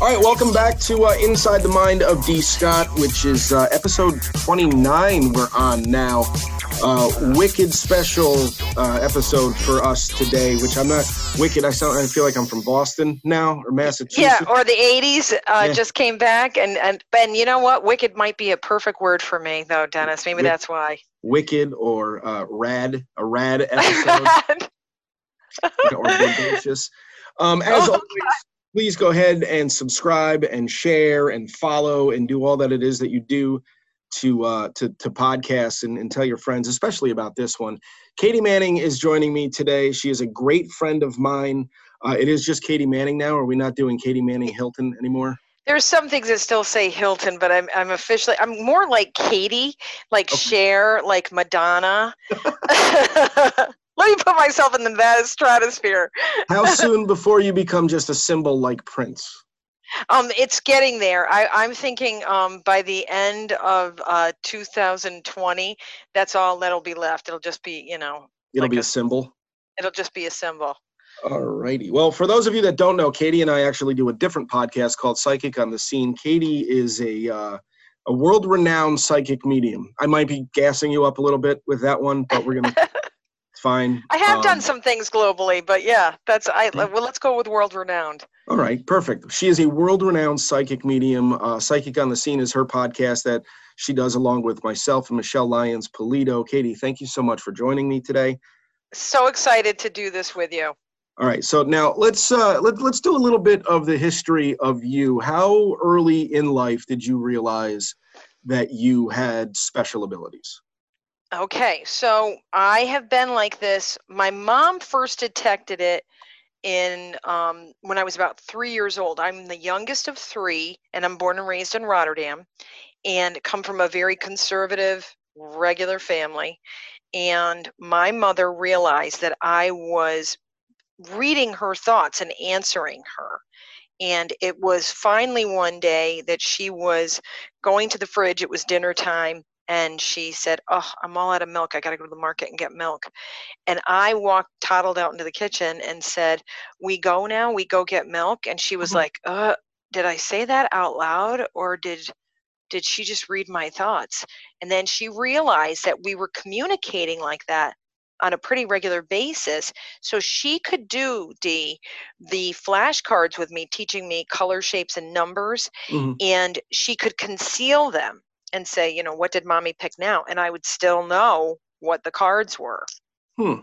All right, welcome back to uh, Inside the Mind of D. Scott, which is uh, episode 29 we're on now. Uh, wicked special uh, episode for us today, which I'm not wicked. I sound, I feel like I'm from Boston now or Massachusetts. Yeah, or the 80s uh, Yeah. just came back. And, and Ben, you know what? Wicked might be a perfect word for me, though, Dennis. Maybe Wick- that's why. wicked or uh, rad, a rad episode. or bodacious. Um, as Oh, always, please go ahead and subscribe and share and follow and do all that it is that you do to uh, to, to podcasts and, and tell your friends, especially about this one. Katie Manning is joining me today. She is a great friend of mine. Uh, it is just Katie Manning now. Are we not doing Katie Manning Hilton anymore? There's some things that still say Hilton, but I'm I'm officially I'm more like Katie, like Okay. Cher, like Madonna. Let me put myself in the stratosphere. How soon before you become just a symbol like Prince? Um, it's getting there. I, I'm thinking um, by the end of uh, 2020, that's all that'll be left. It'll just be, you know, It'll Like be a- a symbol. it'll just be a symbol. All righty. Well, for those of you that don't know, Katie and I actually do a different podcast called Psychic on the Scene. Katie is a uh, a world-renowned psychic medium. I might be gassing you up a little bit with that one, but we're gonna. fine. I have Um, done some things globally, but yeah, that's I. Well, let's go with world renowned. All right, perfect. She is a world-renowned psychic medium. Uh, Psychic on the Scene is her podcast that she does along with myself and Michelle Lyons Polito. Katie, thank you so much for joining me today. So excited to do this with you. All right, so now let's uh, let, let's do a little bit of the history of you. How early in life did you realize that you had special abilities? Okay, so I have been like this. My mom first detected it in um, when I was about three years old. I'm the youngest of three, and I'm born and raised in Rotterdam, and come from a very conservative, regular family. And my mother realized that I was reading her thoughts and answering her. And it was finally one day that she was going to the fridge. It was dinner time and she said, "Oh, I'm all out of milk. I got to go to the market and get milk." And I walked, toddled out into the kitchen, and said, "We go now. We go get milk." And she was Mhm. like, "Uh, did I say that out loud, or did did she just read my thoughts?" And then she realized that we were communicating like that on a pretty regular basis, so she could do the the flashcards with me, teaching me color, shapes, and numbers Mhm. and she could conceal them and say, you know, what did mommy pick now? And I would still know what the cards were. Hmm.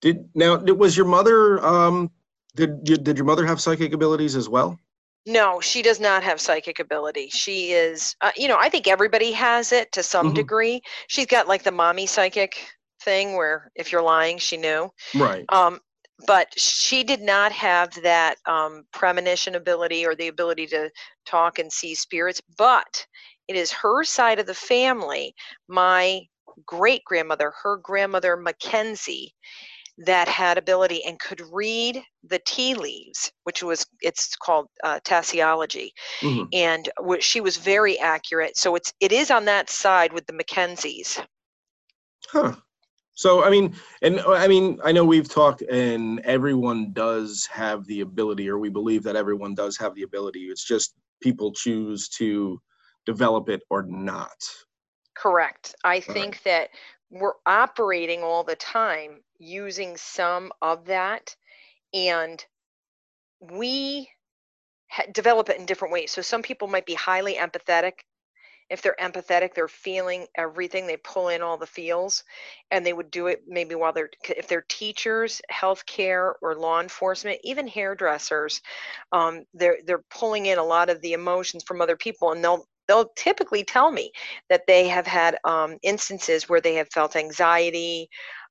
Did now did, was your mother um did you, did your mother have psychic abilities as well? No, she does not have psychic ability. She is, uh, you know, I think everybody has it to some Mhm. degree. She's got like the mommy psychic thing where if you're lying, she knew. Right. Um, but she did not have that um, premonition ability or the ability to talk and see spirits. But it is her side of the family, my great grandmother, her grandmother Mackenzie, that had ability and could read the tea leaves, which was it's called uh, tasseology, Mhm. and wh- she was very accurate. So it's it is on that side with the Mackenzies. Huh. So I mean, and uh, I mean, I know we've talked, and everyone does have the ability, or we believe that everyone does have the ability. It's just people choose to develop it or not. Correct. I right. think that we're operating all the time using some of that, and we ha- develop it in different ways. So some people might be highly empathetic. If they're empathetic, they're feeling everything. They pull in all the feels, and they would do it maybe while they're if they're teachers, healthcare, or law enforcement, even hairdressers. Um, they're they're pulling in a lot of the emotions from other people, and they'll they'll typically tell me that they have had um, instances where they have felt anxiety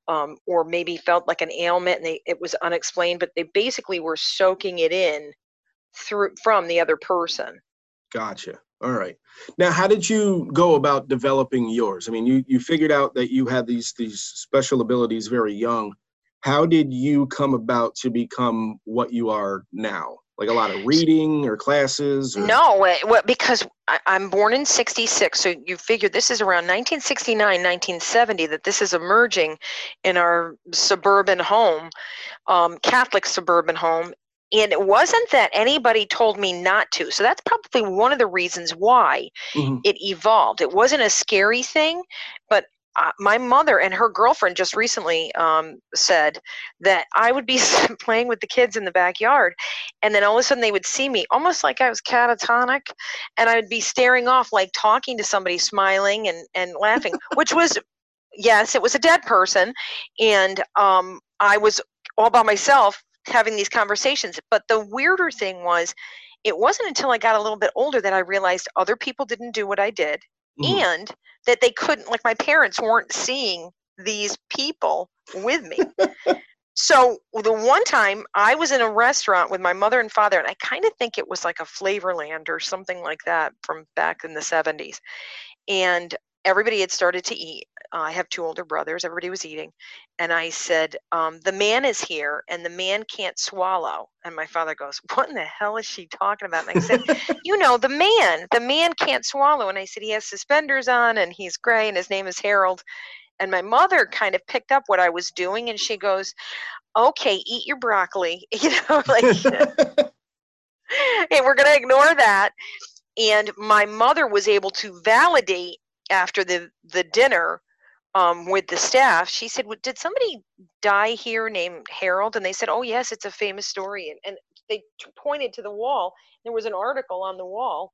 um, or maybe felt like an ailment and they, it was unexplained but they basically were soaking it in through from the other person Gotcha. All right. Now, how did you go about developing yours? I mean, you you figured out that you had these these special abilities very young. How did you come about to become what you are now? Like a lot of reading or classes? Or? No, well, because I, I'm born in 66. So you figure this is around 1969, 1970 that this is emerging in our suburban home, um, Catholic suburban home. And it wasn't that anybody told me not to. So that's probably one of the reasons why Mhm. it evolved. It wasn't a scary thing, but uh, my mother and her girlfriend just recently um, said that I would be playing with the kids in the backyard, and then all of a sudden they would see me almost like I was catatonic, and I would be staring off, like talking to somebody, smiling and and laughing, which was yes, it was a dead person, and um, I was all by myself having these conversations. But the weirder thing was, it wasn't until I got a little bit older that I realized other people didn't do what I did Mhm. and that they couldn't like my parents weren't seeing these people with me so the one time i was in a restaurant with my mother and father and i kind of think it was like a flavorland or something like that from back in the 70s and everybody had started to eat uh, i have two older brothers everybody was eating and i said um, the man is here and the man can't swallow. And my father goes what in the hell is she talking about? And i said you know the man the man can't swallow. And i said he has suspenders on and he's gray and his name is harold. And my mother kind of picked up what i was doing and she goes okay eat your broccoli. You know like hey we're going to ignore that. And my mother was able to validate after the the dinner um, with the staff she said "Well, did somebody die here named harold and they said oh yes it's a famous story and, and they t- pointed to the wall there was an article on the wall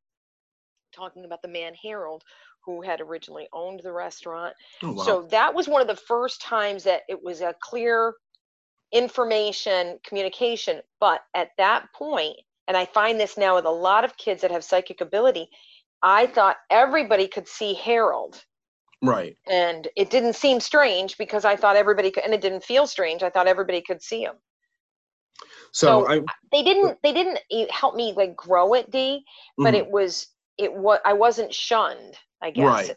talking about the man harold who had originally owned the restaurant Oh, wow. so that was one of the first times that it was a clear information communication. But at that point, and I find this now with a lot of kids that have psychic ability, I thought everybody could see Harold. Right. And it didn't seem strange because I thought everybody could, and it didn't feel strange. I thought everybody could see him. So, So, I They didn't, they didn't help me like grow it, D, but mhm. it was, it was, I wasn't shunned, I guess. Right.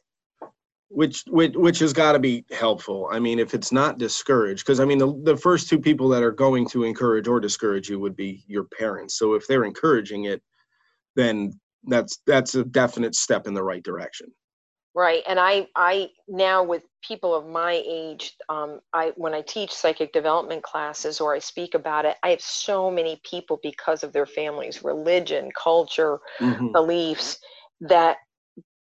which which which has got to be helpful. I mean, if it's not discouraged, because I mean, the the first two people that are going to encourage or discourage you would be your parents. So if they're encouraging it, then that's that's a definite step in the right direction. Right, and I I now with people of my age, um, I when I teach psychic development classes or I speak about it, I have so many people because of their families, religion, culture, Mhm. beliefs that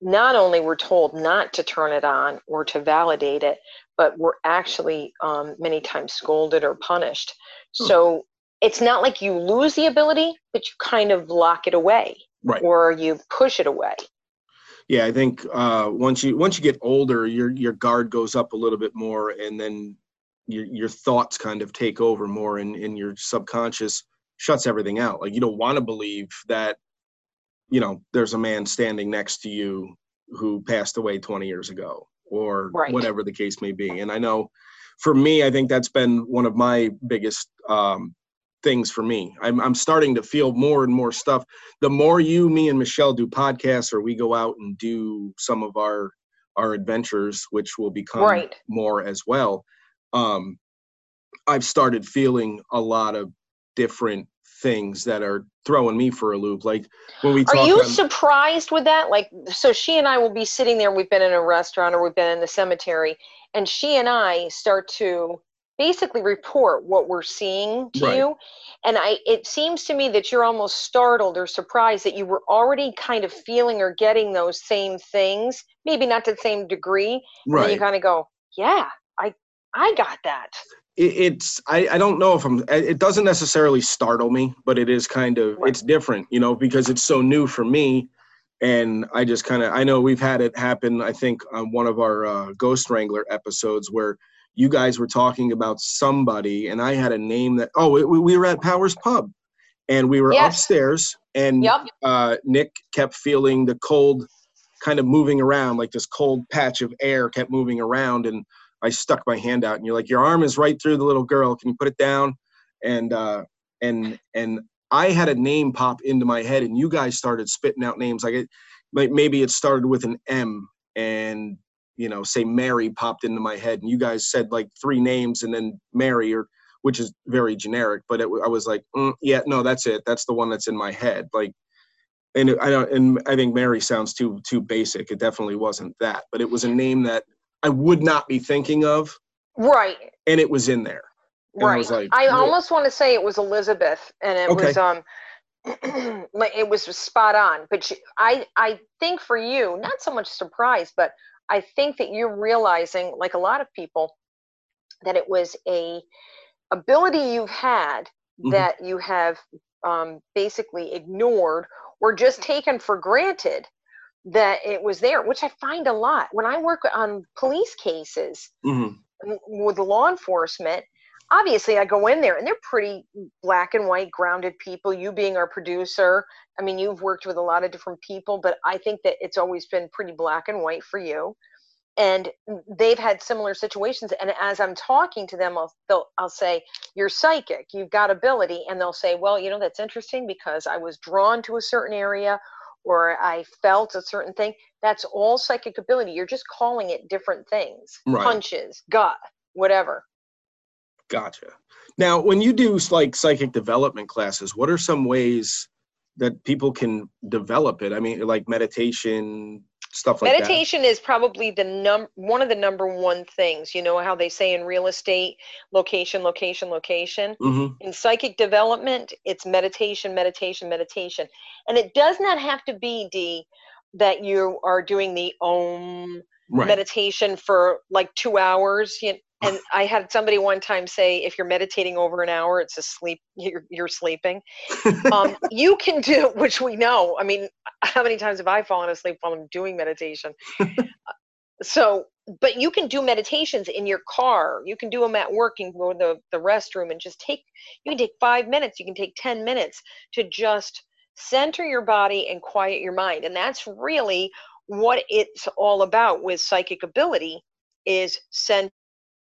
not only were told not to turn it on or to validate it, but were actually um, many times scolded or punished. Hmm. So it's not like you lose the ability, but you kind of lock it away Right. or you push it away. Yeah, I think uh, once you once you get older, your your guard goes up a little bit more, and then your your thoughts kind of take over more, and, and your subconscious shuts everything out. Like you don't want to believe that, you know, there's a man standing next to you who passed away 20 years ago, or Right. whatever the case may be. And I know, for me, I think that's been one of my biggest um, things for me. I'm I'm starting to feel more and more stuff the more you, me, and Michelle do podcasts, or we go out and do some of our our adventures, which will become Right. more as well. Um, I've started feeling a lot of different things that are throwing me for a loop. Like when we Are talk, you on- surprised with that? Like, so she and I will be sitting there. We've been in a restaurant or we've been in the cemetery, and she and I start to basically report what we're seeing to Right. you. And I, it seems to me that you're almost startled or surprised that you were already kind of feeling or getting those same things, maybe not to the same degree. right. And you kind of go, yeah, I, I got that. it, it's I, I don't know if I'm it doesn't necessarily startle me, but it is kind of Right. it's different, you know, because it's so new for me. And I just kind of I know we've had it happen, I think, on one of our uh, Ghost Wrangler episodes where you guys were talking about somebody and I had a name that oh we, we were at Powers Pub and we were Yes. upstairs and Yep. uh, Nick kept feeling the cold kind of moving around, like this cold patch of air kept moving around. And I stuck my hand out and you're like, your arm is right through the little girl. Can you put it down? And, uh, and, and I had a name pop into my head and you guys started spitting out names. Like it, like maybe it started with an M and you know say Mary popped into my head and you guys said like three names and then Mary or which is very generic but it, I was like mm, yeah no that's it that's the one that's in my head like and it, I don't and I think Mary sounds too too basic it definitely wasn't that but it was a name that I would not be thinking of Right. and it was in there And I Right. was like, I almost want to say it was Elizabeth, and it Okay. was um, it was spot on. But she, I, I think for you, not so much surprise, but I think that you're realizing, like a lot of people, that it was a ability you've had Mhm. that you have um, basically ignored or just taken for granted that it was there, which I find a lot when I work on police cases Mhm. with law enforcement obviously i go in there and they're pretty black and white grounded people you being our producer. I mean you've worked with a lot of different people but i think that it's always been pretty black and white for you. And they've had similar situations and as i'm talking to them i'll they'll, i'll say you're psychic you've got ability and they'll say well you know that's interesting because i was drawn to a certain area or i felt a certain thing. That's all psychic ability. You're just calling it different things Right. punches gut whatever Gotcha. Now, when you do like psychic development classes, what are some ways that people can develop it? I mean, like meditation, stuff like that. meditation is probably the num one of the number one things you know how they say in real estate location location location that. hmm in psychic development it's meditation meditation meditation and it does not have to be d that you are doing the om Right. meditation for like two hours you, and i had somebody one time say if you're meditating over an hour it's a sleep you're, you're sleeping. Um, you can do which we know. I mean how many times have i fallen asleep while i'm doing meditation? So but you can do meditations in your car. You can do them at work you can go to the, the restroom and just take you can take five minutes. You can take 10 minutes to just center your body and quiet your mind. And that's really what it's all about with psychic ability is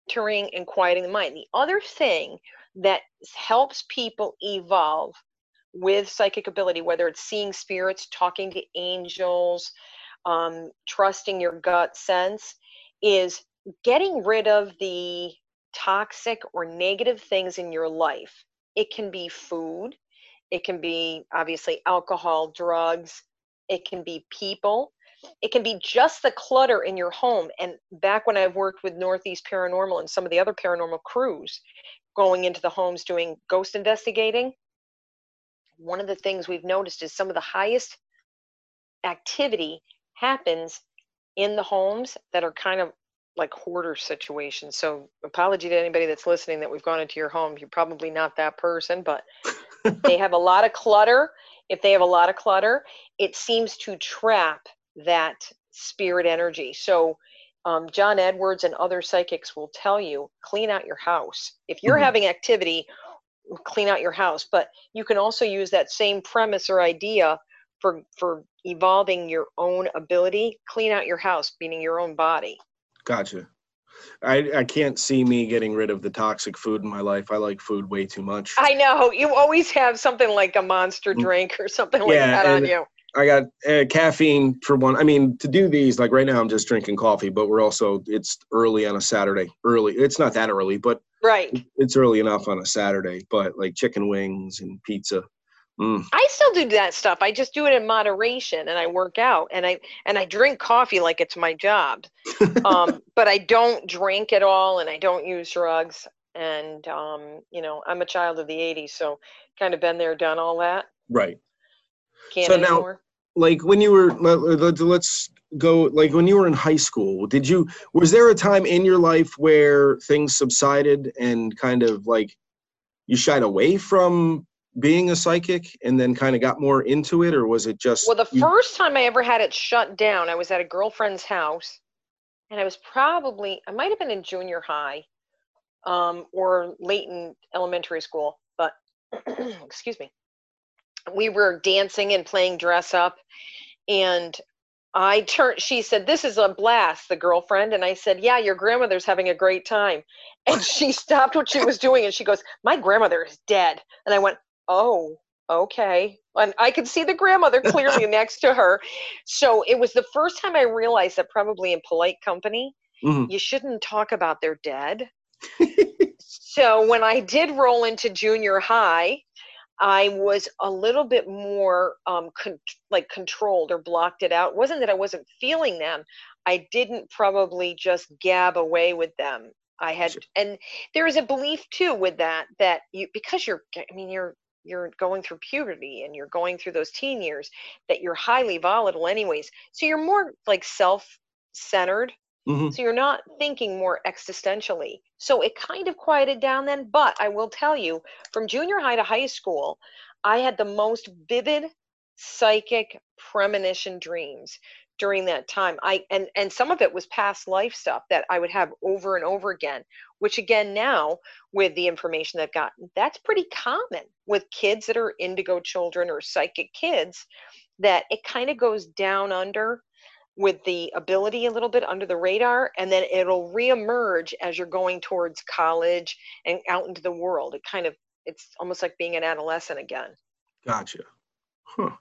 centering and quieting the mind the other thing that helps people evolve with psychic ability whether it's seeing spirits talking to angels um, trusting your gut sense is getting rid of the toxic or negative things in your life. It can be food, it can be obviously alcohol, drugs, it can be people, it can be just the clutter in your home. And back when I've worked with Northeast Paranormal and some of the other paranormal crews going into the homes doing ghost investigating, one of the things we've noticed is some of the highest activity happens in the homes that are kind of like hoarder situations. So, apology to anybody that's listening that we've gone into your home. You're probably not that person, but they have a lot of clutter. If they have a lot of clutter, it seems to trap that spirit energy. So, um, John Edwards and other psychics will tell you clean out your house. If you're Mhm. having activity, clean out your house. But you can also use that same premise or idea for for evolving your own ability. Clean out your house, meaning your own body. Gotcha. I, I can't see me getting rid of the toxic food in my life. I like food way too much. I know you always have something like a monster Mm. drink or something like that on you. I got uh, caffeine for one. I mean, to do these, like right now, I'm just drinking coffee, but we're also, it's early on a Saturday. Early. It's not that early, but Right. it's early enough on a Saturday. But like chicken wings and pizza. Mm. I still do that stuff. I just do it in moderation and I work out and I and I drink coffee like it's my job. um, but I don't drink at all and I don't use drugs. And um, you know, I'm a child of the 80s, so kind of been there, done all that. Right. Can't So now- anymore. Like when you were let- let- let's go like when you were in high school did you was there a time in your life where things subsided and kind of like you shied away from being a psychic and then kind of got more into it or was it just Well, the you- first time I ever had it shut down, I was at a girlfriend's house, and I was probably I might have been in junior high, um, or late in elementary school. But excuse me, we were dancing and playing dress up, and I turned. She said, "This is a blast." The girlfriend and I said, "Yeah, your grandmother's having a great time." And she stopped what she was doing and she goes, "My grandmother is dead." And I went, "Oh." okay. And I could see the grandmother clearly next to her. So it was the first time I realized that probably in polite company, Mhm. you shouldn't talk about their dead. so when I did roll into junior high, I was a little bit more um, con- like controlled or blocked it out. It wasn't that I wasn't feeling them. I didn't probably just gab away with them. I had, Sure. and there is a belief too with that that you because you're, I mean, you're you're going through puberty and you're going through those teen years that you're highly volatile anyways. So you're more like self-centered Mhm. so you're not thinking more existentially. So it kind of quieted down then. But I will tell you, from junior high to high school, I had the most vivid psychic premonition dreams during that time. I and and some of it was past life stuff that I would have over and over again, which again now with the information I've gotten, that's pretty common with kids that are indigo children or psychic kids, that it kind of goes down under with the ability a little bit under the radar and then it'll reemerge as you're going towards college and out into the world it kind of it's almost like being an adolescent again Gotcha. Huh.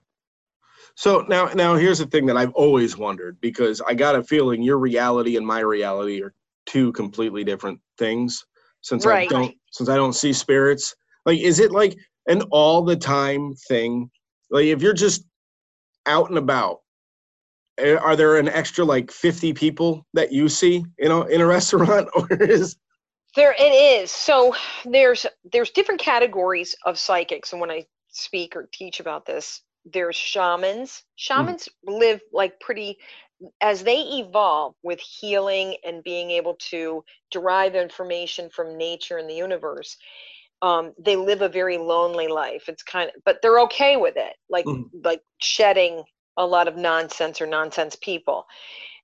So now, now here's the thing that I've always wondered because I got a feeling your reality and my reality are two completely different things. Since I don't, since I don't see spirits, like, is it like an all the time thing? Like, if you're just out and about, are there an extra like 50 people that you see, you know, in a restaurant, or is there it is. So there's there's different categories of psychics and when i speak or teach about this there's shamans. Shamans live like pretty as they evolve with healing and being able to derive information from nature and the universe um, they live a very lonely life. It's kind of but they're okay with it like Mhm. like shedding a lot of nonsense or nonsense people.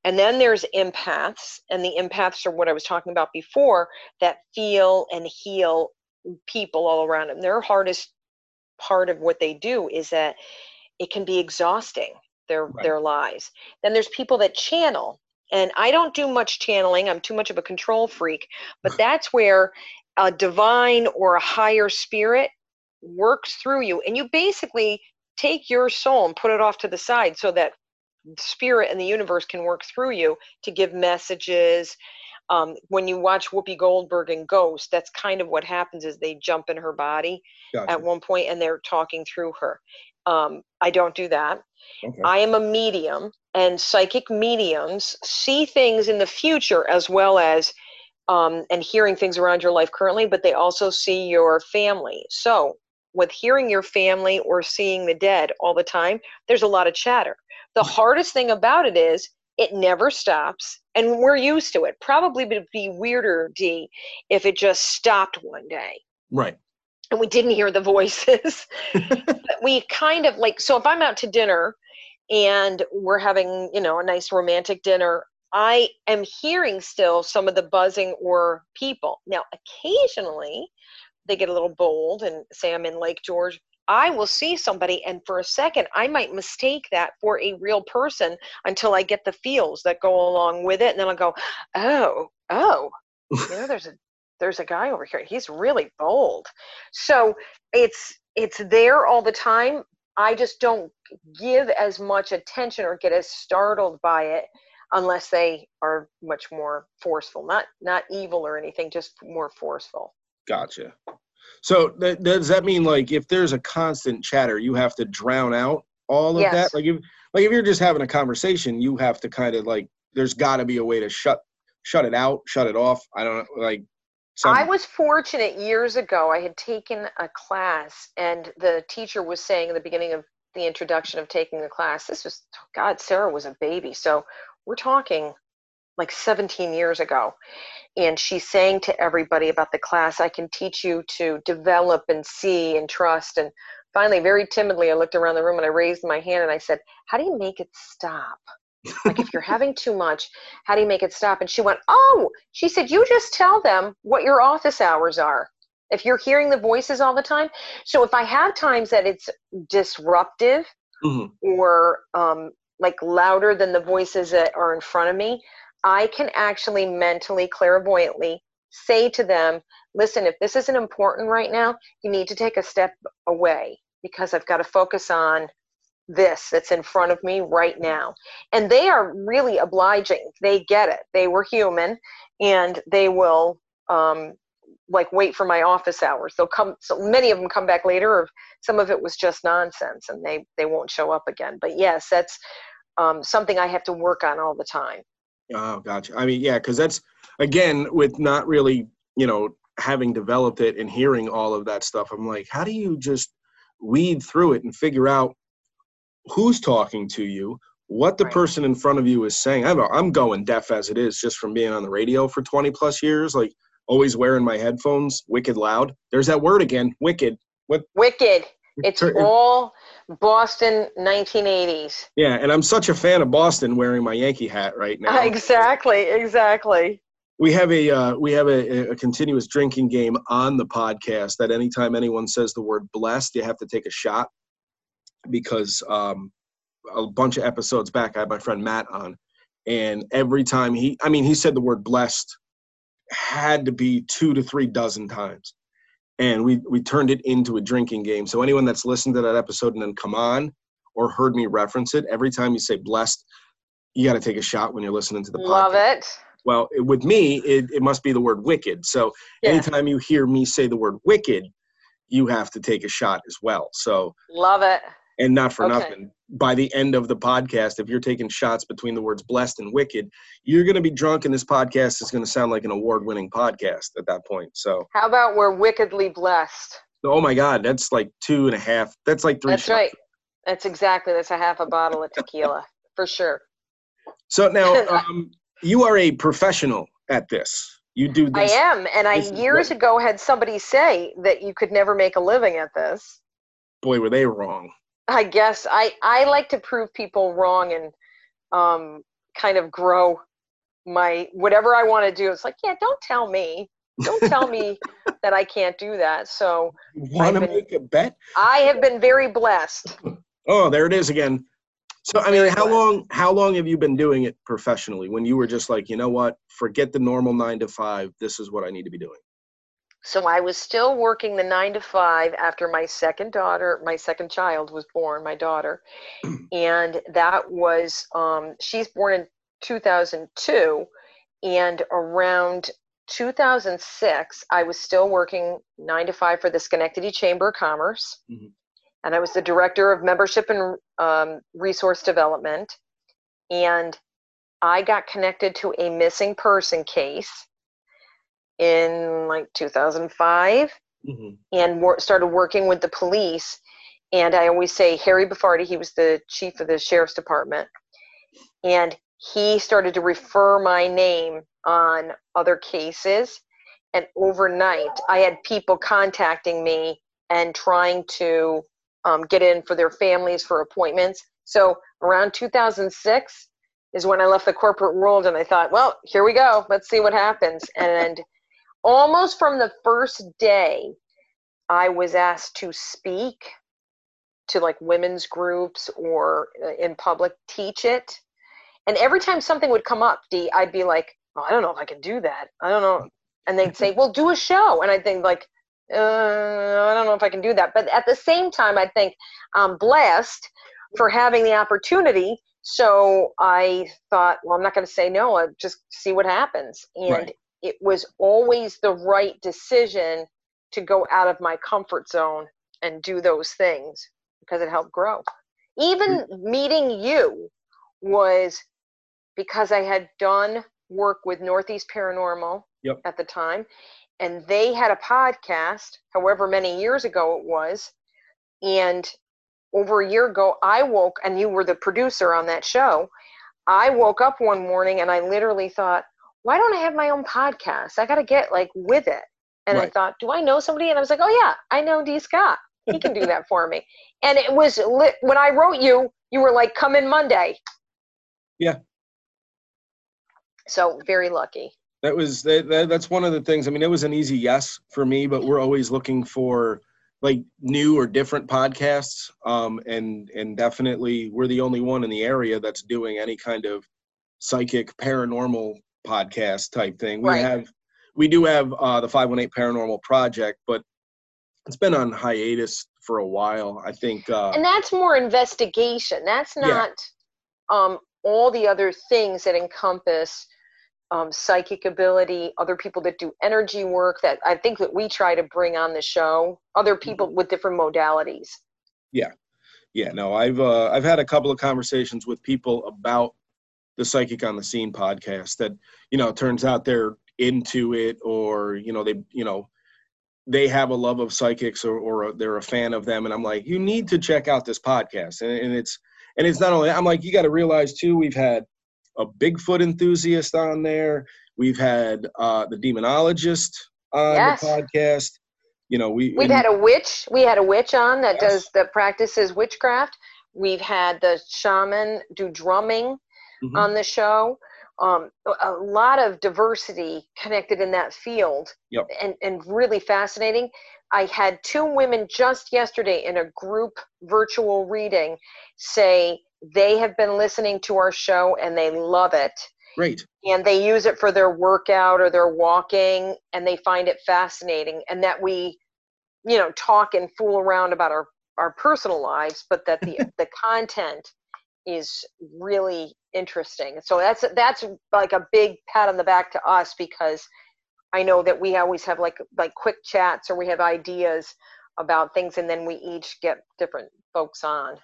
And then there's empaths and the empaths are what i was talking about before that feel and heal people all around them their hardest part of what they do is that it can be exhausting their Right. their lives. Then there's people that channel and i don't do much channeling i'm too much of a control freak but that's where a divine or a higher spirit works through you. And you basically take your soul and put it off to the side so that spirit and the universe can work through you to give messages um, when you watch whoopi goldberg and ghost that's kind of what happens is they jump in her body Gotcha. at one point and they're talking through her um, i don't do that Okay. I am a medium, and psychic mediums see things in the future as well as um, and hearing things around your life currently, but they also see your family. So, with hearing your family or seeing the dead all the time, there's a lot of chatter. The mm. hardest thing about it is it never stops, and we're used to it. Probably would be weirder, D, if it just stopped one day Right. and we didn't hear the voices. we kind of like so if I'm out to dinner and we're having, you know, a nice romantic dinner, I am hearing still some of the buzzing or people. Now, occasionally they get a little bold and say I'm in Lake George. I will see somebody, and for a second, I might mistake that for a real person until I get the feels that go along with it, and then I'll go, "Oh, oh, you know, there's a there's a guy over here. He's really bold." So it's it's there all the time. I just don't give as much attention or get as startled by it unless they are much more forceful. Not not evil or anything, just more forceful. Gotcha. So that, does that mean like if there's a constant chatter, you have to drown out all of Yes. that? Like if like if you're just having a conversation, you have to kind of like there's got to be a way to shut shut it out, shut it off. I don't know, like. I was fortunate years ago. I had taken a class, and the teacher was saying in the beginning of the introduction of taking the class, this was, God, Sarah was a baby. So we're talking like 17 years ago. And she's saying to everybody about the class, I can teach you to develop and see and trust. And finally, very timidly, I looked around the room and I raised my hand and I said, How do you make it stop? like if you're having too much how do you make it stop and she went oh she said you just tell them what your office hours are if you're hearing the voices all the time so if i have times that it's disruptive Mhm. or um, like louder than the voices that are in front of me i can actually mentally clairvoyantly say to them listen if this isn't important right now you need to take a step away because I've got to focus on this that's in front of me right now. And they are really obliging. They get it. They were human and they will um, like wait for my office hours. They'll come, so many of them come back later, or some of it was just nonsense and they, they won't show up again. But yes, that's um, something I have to work on all the time. Oh, gotcha. I mean, yeah, because that's again with not really, you know, having developed it and hearing all of that stuff. I'm like, how do you just weed through it and figure out who's talking to you, what the Right. person in front of you is saying? I'm I'm going deaf as it is just from being on the radio for 20 plus years, like always wearing my headphones, wicked loud. There's that word again, wicked. What? Wicked. It's all Boston 1980s. Yeah, and I'm such a fan of Boston wearing my Yankee hat right now. Exactly, exactly. we have a uh, we have a, a continuous drinking game on the podcast that anytime anyone says the word blessed you have to take a shot because um, a bunch of episodes back i had my friend matt on and every time he i mean he said the word blessed had to be two to three dozen times and we we turned it into a drinking game so anyone that's listened to that episode and then come on or heard me reference it every time you say blessed you got to take a shot when you're listening to the Love podcast Love it. well, it- with me, it, it must be the word wicked. So Yeah. anytime you hear me say the word wicked, you have to take a shot as well. So, Love it. and not for Okay. nothing, by the end of the podcast, if you're taking shots between the words blessed and wicked, you're going to be drunk, and this podcast is going to sound like an award winning podcast at that point. So, How about we're wickedly blessed? oh my God, that's like two and a half. That's like three That's shots. right. That's exactly. That's a half a bottle of tequila for sure. So now um, you are a professional at this. You do this. I am, and I years ago had somebody say that you could never make a living at this. Boy, were they wrong. I guess I I like to prove people wrong and um, kind of grow my whatever I want to do. It's like, yeah, don't tell me, don't tell me that I can't do that. So want to make a bet? I have been very blessed. Oh, there it is again. So I mean, how long how long have you been doing it professionally? When you were just like, you know what, forget the normal nine to five. This is what I need to be doing. So I was still working the nine to five after my second daughter, my second child was born, my daughter. And that was, um, she's born in 2002. And around 2006, I was still working nine to five for the Schenectady Chamber of Commerce. Mhm. And I was the director of membership and um, resource development. And I got connected to a missing person case in like 2005 Mhm. and wor- started working with the police. And I always say Harry Buffardi, he was the chief of the sheriff's department, and he started to refer my name on other cases. And overnight, I had people contacting me and trying to um, get in for their families for appointments. So around 2006 is when I left the corporate world, and I thought, well, here we go. Let's see what happens. And almost from the first day, I was asked to speak to like women's groups or uh, in public teach it. And every time something would come up, Dee, I'd be like, oh, I don't know if I can do that. I don't know. And they'd say, well, do a show. And I'd think like, uh, I don't know if I can do that. But at the same time, I think I'm blessed for having the opportunity. So I thought, well, I'm not going to say no. I'll just see what happens. And Right. It was always the right decision to go out of my comfort zone and do those things because it helped grow. Even mm. meeting you was because I had done work with Northeast Paranormal Yep. at the time, and they had a podcast, however many years ago it was. And over a year ago, I woke, and you were the producer on that show. I woke up one morning and I literally thought, why don't I have my own podcast? I got to get like with it. And I thought, do I know somebody? And I was like, oh yeah, I know D. Scott. He can do that for me. And it was lit, when I wrote you, you were like, come in Monday. Yeah. So very lucky. That was that, that, that's one of the things. I mean, it was an easy yes for me, but we're always looking for like new or different podcasts. Um, and and definitely we're the only one in the area that's doing any kind of psychic paranormal podcast type thing. We Right. have we do have uh, the 518 Paranormal Project, but it's been on hiatus for a while. I think. Uh, and that's more investigation. That's not yeah. um, all the other things that encompass um, psychic ability, other people that do energy work that I think that we try to bring on the show, other mm-hmm. people with different modalities. Yeah. Yeah, no, I've uh, I've had a couple of conversations with people about the Psychic on the Scene podcast that, you know, turns out they're into it or, you know, they, you know, they have a love of psychics or, or they're a fan of them. And I'm like, you need to check out this podcast. And, and it's, and it's not only, I'm like, you got to realize too, we've had a Bigfoot enthusiast on there. We've had uh, the demonologist on yes. the podcast. You know, we we've had a witch. We had a witch on that yes. does that practices witchcraft. We've had the shaman do drumming mm-hmm. on the show. Um, a lot of diversity connected in that field, yep. and and really fascinating. I had two women just yesterday in a group virtual reading say they have been listening to our show and they love it. Great. And they use it for their workout or their walking and they find it fascinating and that we, you know, talk and fool around about our, our personal lives, but that the the content is really interesting. So that's that's like a big pat on the back to us because I know that we always have like like quick chats or we have ideas about things and then we each get different folks on.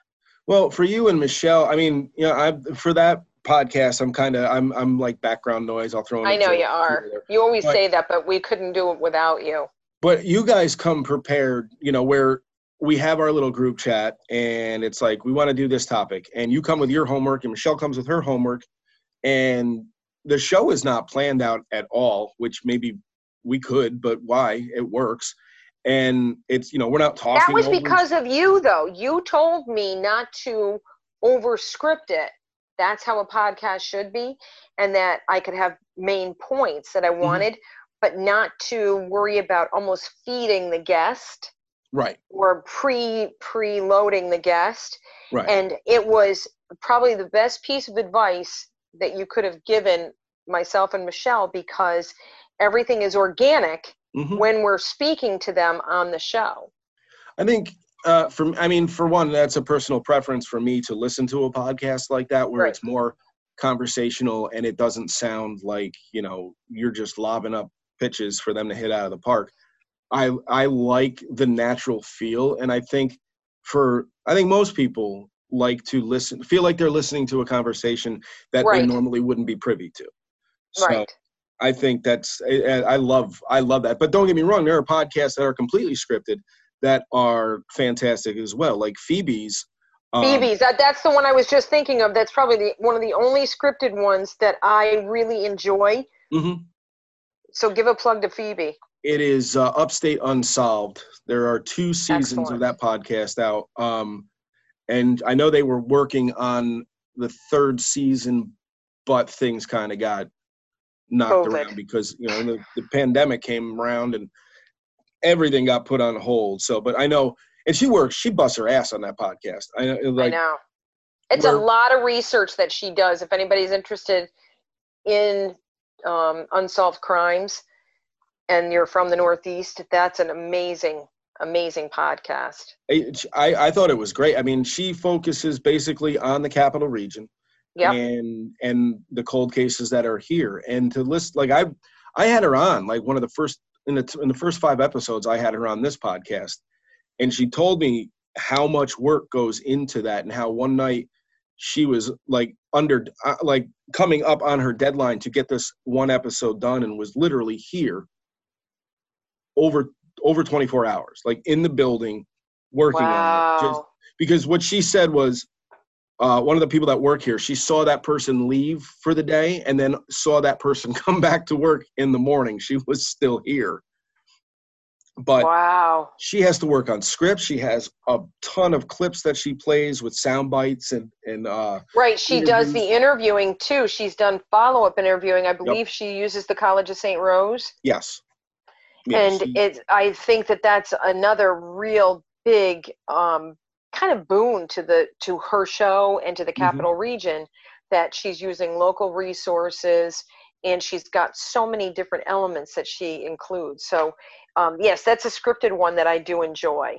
Well, for you and Michelle, I mean, you know, I for that podcast, I'm kind of I'm I'm like background noise. I'll throw. I know you are. You always but, say that, but we couldn't do it without you. But you guys come prepared. You know where we have our little group chat, and it's like we want to do this topic, and you come with your homework, and Michelle comes with her homework, and the show is not planned out at all. Which maybe we could, but why? It works and it's you know we're not talking. That was over. because of you, though. You told me not to overscript it. That's how a podcast should be, and that I could have main points that I mm-hmm. wanted, mm-hmm. but not to worry about almost feeding the guest, right? Or pre pre loading the guest, right? And it was probably the best piece of advice that you could have given myself and Michelle because everything is organic mm-hmm. when we're speaking to them on the show. I think uh, for I mean, for one, that's a personal preference for me to listen to a podcast like that where right. it's more conversational and it doesn't sound like you know you're just lobbing up pitches for them to hit out of the park. I I like the natural feel, and I think for I think most people like to listen, feel like they're listening to a conversation that right. they normally wouldn't be privy to. So, right. I think that's I love I love that. But don't get me wrong, there are podcasts that are completely scripted that are fantastic as well, like Phoebe's. Um, Phoebe's that, that's the one I was just thinking of. That's probably the one of the only scripted ones that I really enjoy. Mm-hmm. So give a plug to Phoebe. It is uh, Upstate Unsolved. There are two seasons Excellent. of that podcast out, um, and I know they were working on the third season, but things kind of got knocked COVID. around because you know the, the pandemic came around and everything got put on hold. So, but I know, and she works, she busts her ass on that podcast. I, like, I know. It's a lot of research that she does. If anybody's interested in um, unsolved crimes and you're from the Northeast, that's an amazing, amazing podcast. I, I thought it was great. I mean, she focuses basically on the capital region yep. and and the cold cases that are here and to list like i i had her on like one of the first in the in the first five episodes i had her on this podcast and she told me how much work goes into that and how one night she was like under uh, like coming up on her deadline to get this one episode done and was literally here over over 24 hours like in the building working wow. on it just because what she said was uh, one of the people that work here, she saw that person leave for the day and then saw that person come back to work in the morning. She was still here. But wow. she has to work on scripts. She has a ton of clips that she plays with sound bites and and uh, right. She interviews. does the interviewing too. She's done follow up interviewing. I believe yep. she uses the College of St. Rose. Yes. Yes. And it, I think that that's another real big um, kind of boon to the to her show and to the mm-hmm. capital mm-hmm. region that she's using local resources and she's got so many different elements that she includes so um, yes that's a scripted one that i do enjoy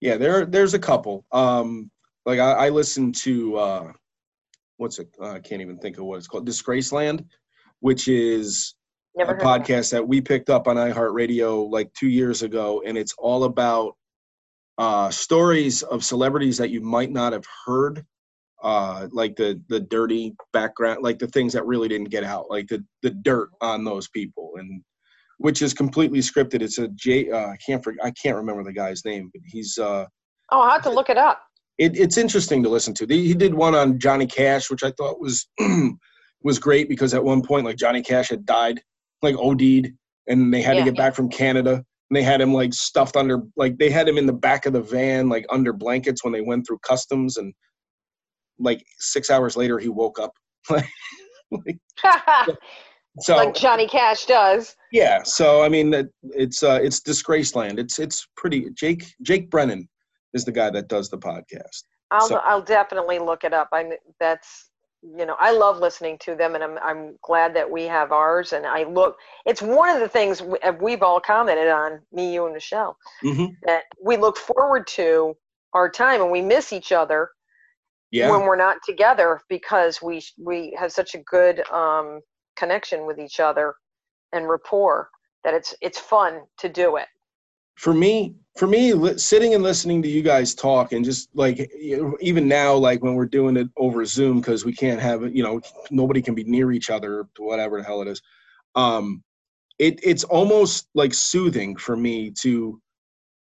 Yeah, there there's a couple. Um, like I, I listen to uh, what's it? Uh, I can't even think of what it's called. Disgraceland, which is Never a of that. podcast that we picked up on iHeartRadio like two years ago, and it's all about uh, stories of celebrities that you might not have heard, uh, like the the dirty background, like the things that really didn't get out, like the the dirt on those people, and which is completely scripted. It's a J. Uh, I can't I can't remember the guy's name, but he's uh, Oh, I'll have to look it up. it, it's interesting to listen to. He did one on Johnny Cash, which I thought was was great because at one point, like Johnny Cash had died, like OD'd, and they had Yeah, to get back from Canada. And they had him like stuffed under, like they had him in the back of the van, like under blankets when they went through customs. And like six hours later, he woke up. Like, so like Johnny Cash does. yeah, so I mean, it- it's uh, it's Disgraceland. It's it's pretty. Jake Jake Brennan is the guy that does the podcast. I'll So- I'll definitely look it up. I that's you know I love listening to them, and I'm I'm glad that we have ours. And I look, it's one of the things uh, we've all commented on me, you, and Michelle hmm that we look forward to our time, and we miss each other Yeah. when we're not together because we we have such a good um, connection with each other and rapport that it's it's fun to do it. For me for me li- sitting and listening to you guys talk and just like even now like when we're doing it over zoom because we can't have you know nobody can be near each other whatever the hell it is um it it's almost like soothing for me to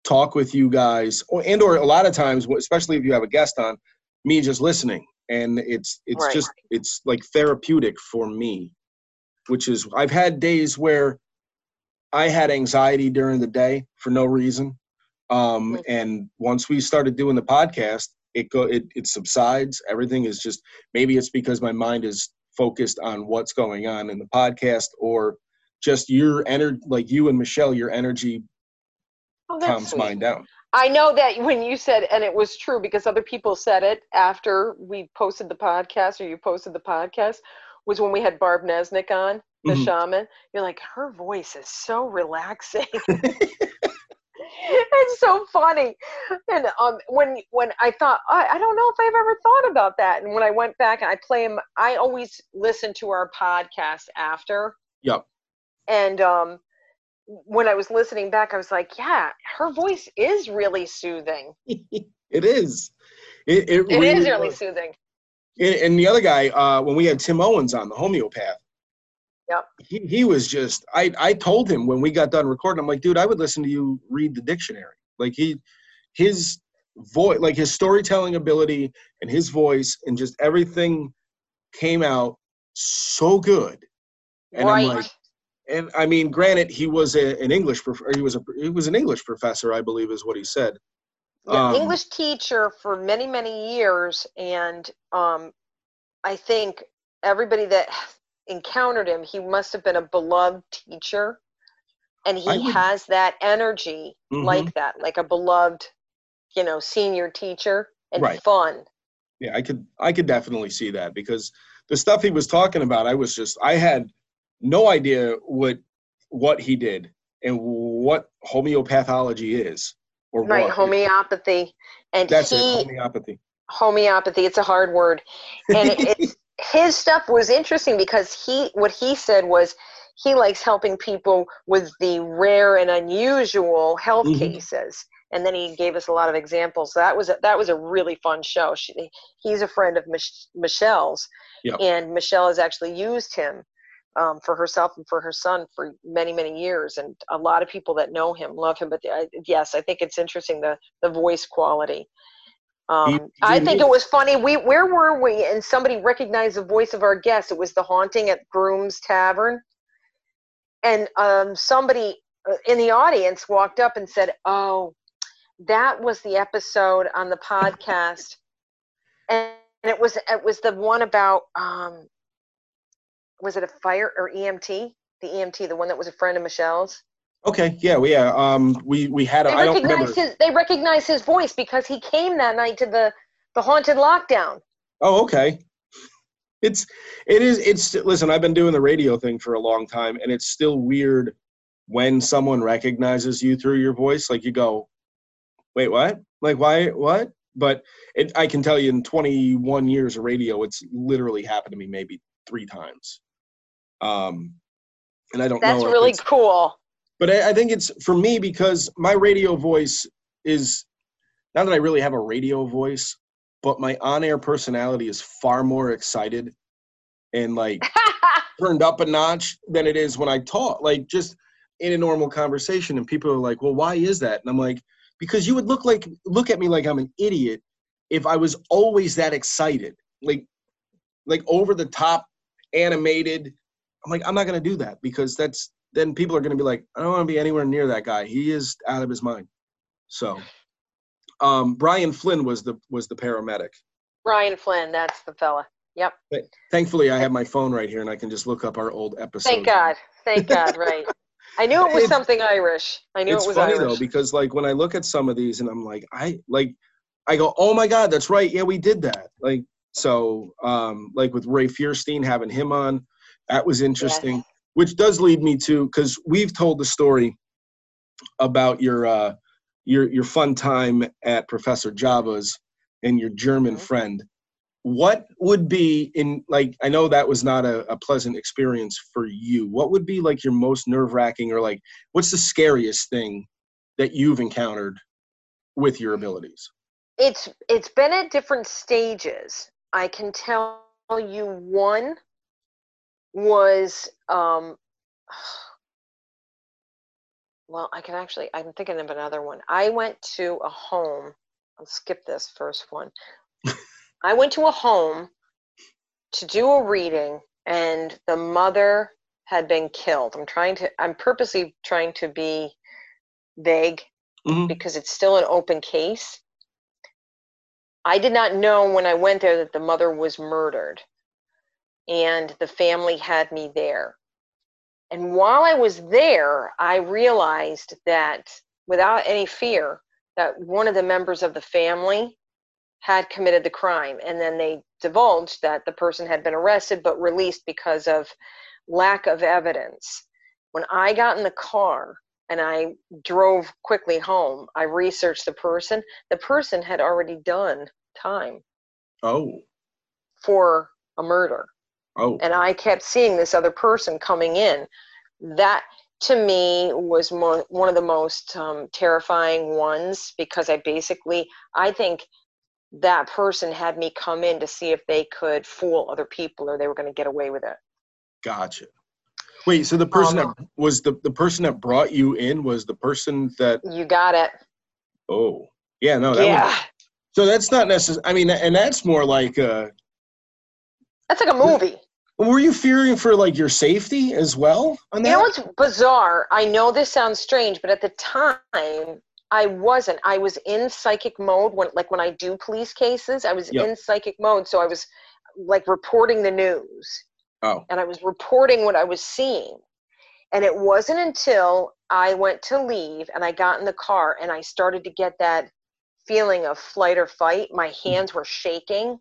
talk with you guys or and or a lot of times especially if you have a guest on me just listening and it's it's Right. just it's like therapeutic for me which is i've had days where I had anxiety during the day for no reason. Um, Mhm. and once we started doing the podcast, it go it, it subsides. Everything is just maybe it's because my mind is focused on what's going on in the podcast or just your energy like you and Michelle, your energy Oh, calms sweet. mine down. I know that when you said, and it was true because other people said it after we posted the podcast or you posted the podcast, was when we had Barb Nesnick on, the Mhm. shaman. You're like, her voice is so relaxing. it's so funny. And um, when when I thought, I, I don't know if I've ever thought about that. And when I went back and I play them, I always listen to our podcast after. Yep. And um, when I was listening back, I was like, yeah, her voice is really soothing. it is. It, it, It really is really was. soothing. And, and the other guy, uh, when we had Tim Owens on, the homeopath, Yep. he, he was just, I, I told him when we got done recording, I'm like, dude, I would listen to you read the dictionary. Like he, his voice, like his storytelling ability and his voice and just everything came out so good. And right. I'm like, and I mean, granted, he was a, an English, prof- he was a, he was an English professor, I believe is what he said. yeah, um, English teacher for many, many years. And um, I think everybody that encountered him, he must have been a beloved teacher. And he would- has that energy Mhm. like that, like a beloved, you know, senior teacher and Right. fun. yeah i could i could definitely see that because the stuff he was talking about i was just i had no idea what what he did and what homeopathology is or Right. what Homeopathy. And that's he, it homeopathy homeopathy it's a hard word and it, it's his stuff was interesting because he what he said was he likes helping people with the rare and unusual health Mhm. cases. And then he gave us a lot of examples. That was a, that was a really fun show. She, he's a friend of Mich- michelle's. Yep. and michelle has actually used him um, for herself and for her son for many many years. And a lot of people that know him love him. But uh, yes i think it's interesting the the voice quality um, I think it was funny. We where were we? And somebody recognized the voice of our guest. It was the haunting at Groom's Tavern, and um, somebody uh, in the audience walked up and said, "Oh, that was the episode on the podcast," and it was it was the one about um, was it a fire or EMT? The EMT, the one that was a friend of Michelle's. Okay yeah we yeah um we we had a, They i don't remember recognized his. They recognized his voice because he came that night to the the haunted lockdown. oh okay it's it is it's listen i've been doing the radio thing for a long time and it's still weird when someone recognizes you through your voice like you go wait, what? Like, why, what? But it, I can tell you in 21 years of radio, it's literally happened to me maybe three times. Um, and I don't That's know. if really cool. But I, I think it's for me because my radio voice is not that I really have a radio voice, but my on-air personality is far more excited and like turned up a notch than it is when I talk. Like just in a normal conversation, and people are like, "Well, why is that?" And I'm like, "Because you would look like look at me like I'm an idiot if I was always that excited, like like over the top, animated." I'm like, I'm not gonna do that because that's then people are gonna be like, I don't want to be anywhere near that guy. He is out of his mind. So, um, Brian Flynn was the was the paramedic. Brian Flynn, that's the fella. Yep. Thankfully, I have my phone right here and I can just look up our old episode. Thank God. Thank God. Right. I knew it was something Irish. I knew it was funny Irish. though because like when I look at some of these and I'm like, I like, I go, oh my god, that's right, yeah, we did that. Like so, um, like with Ray Fierstein having him on, that was interesting. Which does lead me to because we've told the story about your uh, your your fun time at Professor Java's and your German Mhm. friend. What would be in like I know that was not a, a pleasant experience for you. What would be like your most nerve wracking or like what's the scariest thing that you've encountered with your abilities? it's it's been at different stages. I can tell you one was um well, I can actually I'm thinking of another one. I went to a home. I'll skip this first one. I went to a home to do a reading and the mother had been killed. I'm trying to I'm purposely trying to be vague Mhm. because it's still an open case. I did not know when I went there that the mother was murdered and the family had me there. And while I was there, I realized that without any fear, that one of the members of the family had committed the crime. And then they divulged that the person had been arrested but released because of lack of evidence. When I got in the car and I drove quickly home, I researched the person. The person had already done time Oh, for a murder oh, and I kept seeing this other person coming in. That to me was mo- one of the most um, terrifying ones because I basically I think that person had me come in to see if they could fool other people or they were going to get away with it. gotcha. Wait, so the person Um, that was the the person that brought you in was the person that You got it. oh yeah no that was, yeah, so that's not necessary. I mean, and that's more like uh, that's like a movie. Were you fearing for like your safety as well on You that? know what's bizarre? I know this sounds strange, but at the time, I wasn't. I was in psychic mode when, like, when I do police cases, I was Yep. in psychic mode. So I was like reporting the news, oh, and I was reporting what I was seeing. And it wasn't until I went to leave and I got in the car and I started to get that feeling of flight or fight. My hmm. hands were shaking,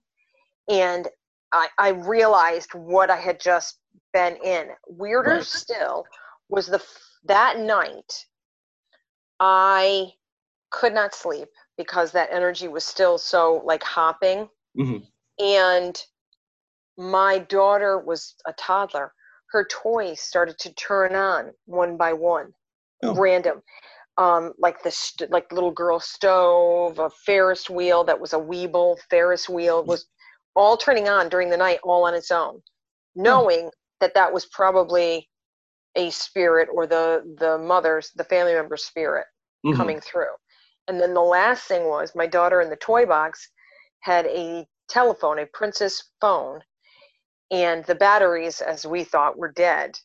and I, I realized what I had just been in. Weirder Right. still was the that night I could not sleep because that energy was still so like hopping. Mhm. And my daughter was a toddler. Her toys started to turn on one by one, Oh. random. Um, like the st- like little girl stove, a Ferris wheel that was a Weeble Ferris wheel was all turning on during the night, all on its own, knowing that that was probably a spirit or the the mother's the family member's spirit Mhm. coming through. And then the last thing was my daughter in the toy box had a telephone, a princess phone, and the batteries, as we thought, were dead.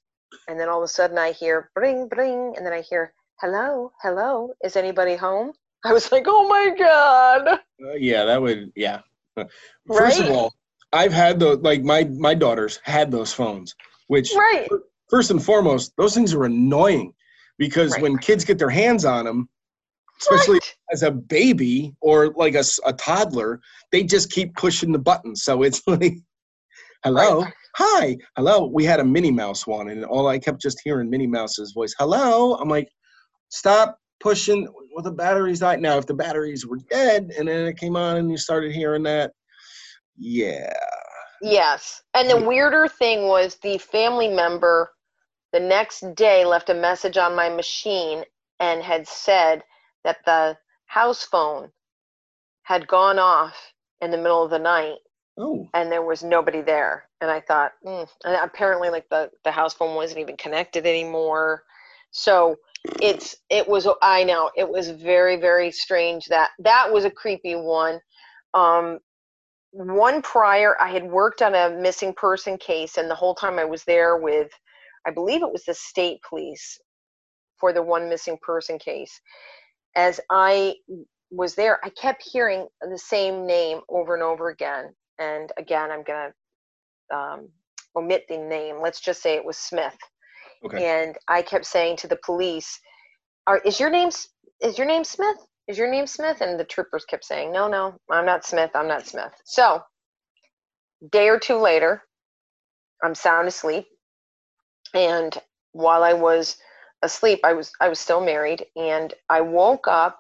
And then all of a sudden I hear bring, bring, and then I hear, hello, hello, is anybody home? I was like, oh my God. Uh, yeah, that would yeah. First of all, I've had those like my my daughters had those phones, which Right. first and foremost, those things are annoying because Right. when kids get their hands on them, especially Right. as a baby or like a, a toddler, they just keep pushing the buttons. So it's like, hello, Right. hi, hello. We had a Minnie Mouse one, and all I kept just hearing Minnie Mouse's voice, hello. I'm like, stop pushing well the batteries died now if the batteries were dead and then it came on and you started hearing that yeah Yes. And the weirder thing was the family member the next day left a message on my machine and had said that the house phone had gone off in the middle of the night oh and there was nobody there. And I thought, mm. and apparently, like the, the house phone wasn't even connected anymore. So it's it was I know it was very very strange that that was a creepy one. Um, one prior, I had worked on a missing person case, and the whole time I was there with, I believe it was the state police for the one missing person case. As I was there, I kept hearing the same name over and over again. And again, I'm to um, omit the name. Let's just say it was Smith. Okay And I kept saying to the police, "Are is your name is your name Smith? Is your name Smith?" And the troopers kept saying, "No, no, I'm not Smith. I'm not Smith." So, day or two later, I'm sound asleep, and while I was asleep, I was I was still married, and I woke up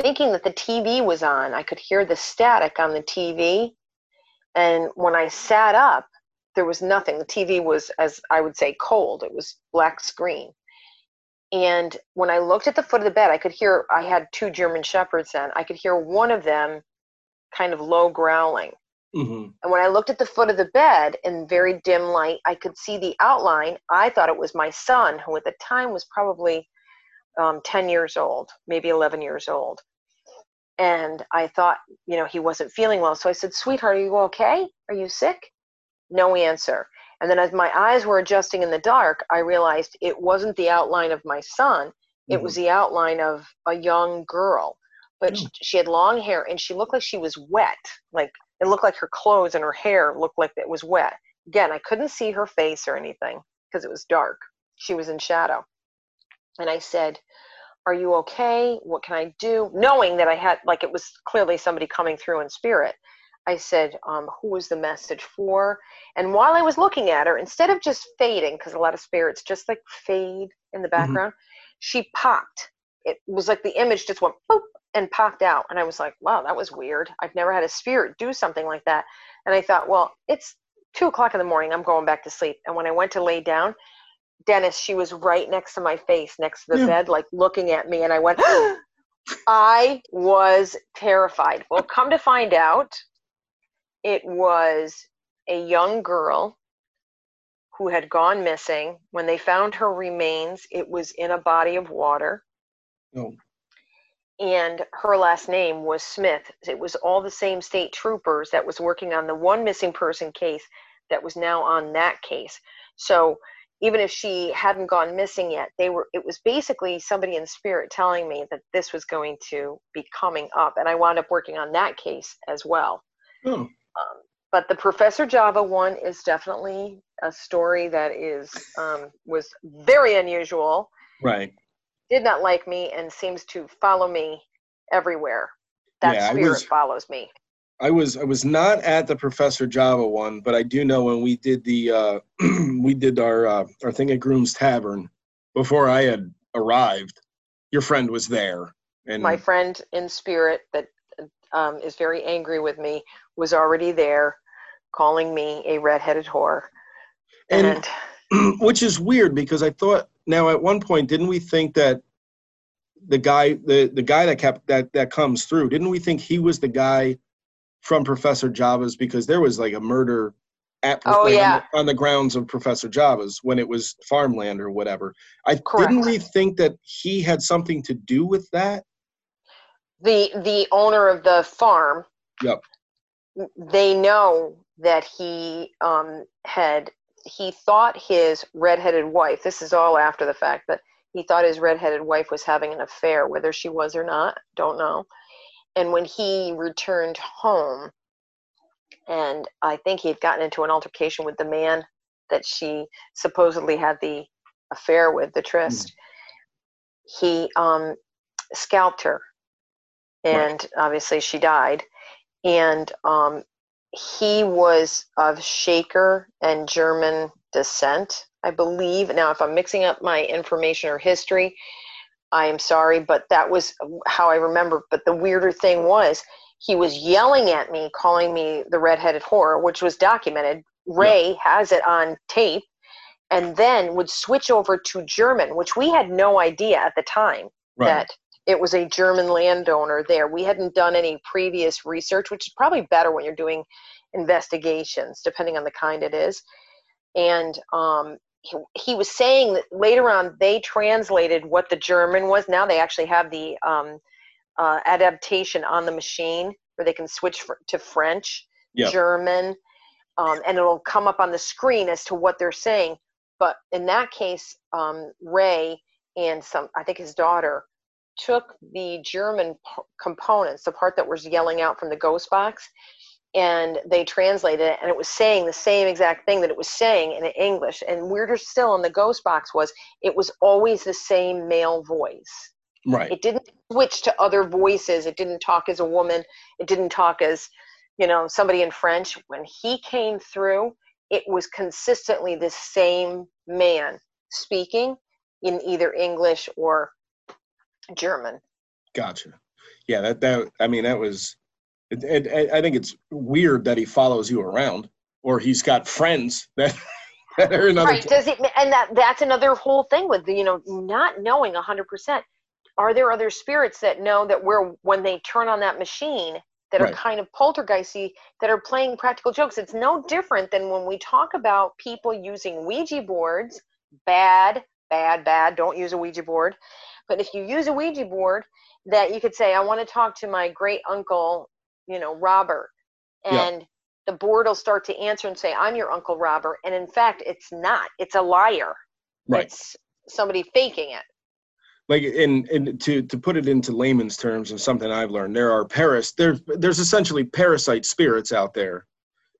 thinking that the TV was on. I could hear the static on the TV, and when I sat up, there was nothing. The TV was, as I would say, cold. It was black screen. And when I looked at the foot of the bed, I could hear, I had two German Shepherds then. I could hear one of them kind of low growling. hmm And when I looked at the foot of the bed in very dim light, I could see the outline. I thought it was my son, who at the time was probably um, 10 years old, maybe 11 years old. And I thought, you know, he wasn't feeling well. So I said, Sweetheart, are you okay? Are you sick? No answer. And then as my eyes were adjusting in the dark, I realized it wasn't the outline of my son, it was mm-hmm. the outline of a young girl. But hmm. sh she had long hair and she looked like she was wet. Like it looked like her clothes and her hair looked like it was wet. Again, I couldn't see her face or anything because it was dark. She was in shadow. And I said, Are you okay? What can I do? Knowing that I had, like, it was clearly somebody coming through in spirit. I said, um, Who was the message for? And while I was looking at her, instead of just fading, because a lot of spirits just like fade in the background, she popped. It was like the image just went boop and popped out. And I was like, wow, that was weird. I've never had a spirit do something like that. And I thought, well, it's two o'clock in the morning. I'm going back to sleep. And when I went to lay down, Dennis, she was right next to my face, next to the Yeah. bed, like looking at me. And I went, I was terrified. Well, come to find out, it was a young girl who had gone missing. When they found her remains, it was in a body of water Oh. and her last name was Smith. It was all the same state troopers that was working on the one missing person case that was now on that case. So even if she hadn't gone missing yet, they were it was basically somebody in spirit telling me that this was going to be coming up and I wound up working on that case as well. Oh. Um, but the Professor Java one is definitely a story that is um, was very unusual right did not like me and seems to follow me everywhere. That Yeah, spirit was- follows me. I was I was not at the Professor Java one, but I do know when we did the uh, we did our uh, our thing at Groom's Tavern before I had arrived. Your friend was there, and My friend in spirit that um, is very angry with me was already there, calling me a redheaded whore. And- And, which is weird because I thought now at one point didn't we think that the guy the the guy that kept that that comes through didn't we think he was the guy from Professor Java's because there was like a murder at Oh, like, on the- on, the, grounds of Professor Java's when it was farmland or whatever. I Correct. didn't we think that he had something to do with that. the the owner of the farm Yep. They know that he um, had he thought his redheaded wife this is all after the fact but he thought his redheaded wife was having an affair whether she was or not don't know. And when he returned home and i think he had gotten into an altercation with the man that she supposedly had the affair with the tryst he um, scalped her. And obviously she died and um, he was of shaker and german descent i believe now if i'm mixing up my information or history I am sorry, but that was how I remember. But the weirder thing was, he was yelling at me, calling me the redheaded whore, which was documented. Ray yeah. has it on tape, and then would switch over to German, which we had no idea at the time right. that it was a German landowner there. We hadn't done any previous research, which is probably better when you're doing investigations, depending on the kind it is. And um, he, he, was saying that later on they translated what the German was. Now they actually have the um, uh, adaptation on the machine where they can switch for, to French, yep. German, um, and it'll come up on the screen as to what they're saying. But in that case, um, Ray and some, I think his daughter, took the German p- components, the part that was yelling out from the ghost box, and they translated it, and it was saying the same exact thing that it was saying in English. And weirder still, in the ghost box was it was always the same male voice. Right. It didn't switch to other voices. It didn't talk as a woman. It didn't talk as, you know, somebody in French. When he came through, it was consistently the same man speaking in either English or German. Gotcha. Yeah, that that I mean that was. It, it, I think it's weird that he follows you around, or he's got friends that. that are in other right. Does it? And that that's another whole thing with you know not knowing hundred percent are there other spirits that know that we're when they turn on that machine that right. are kind of poltergeisty that are playing practical jokes it's no different than when we talk about people using ouija boards bad bad bad don't use a ouija board but if you use a ouija board that you could say i want to talk to my great uncle you know robert and yeah. the board will start to answer and say i'm your uncle robert and in fact it's not it's a liar right. it's somebody faking it like in and to to put it into layman's terms and something I've learned, there are paras there's there's essentially parasite spirits out there.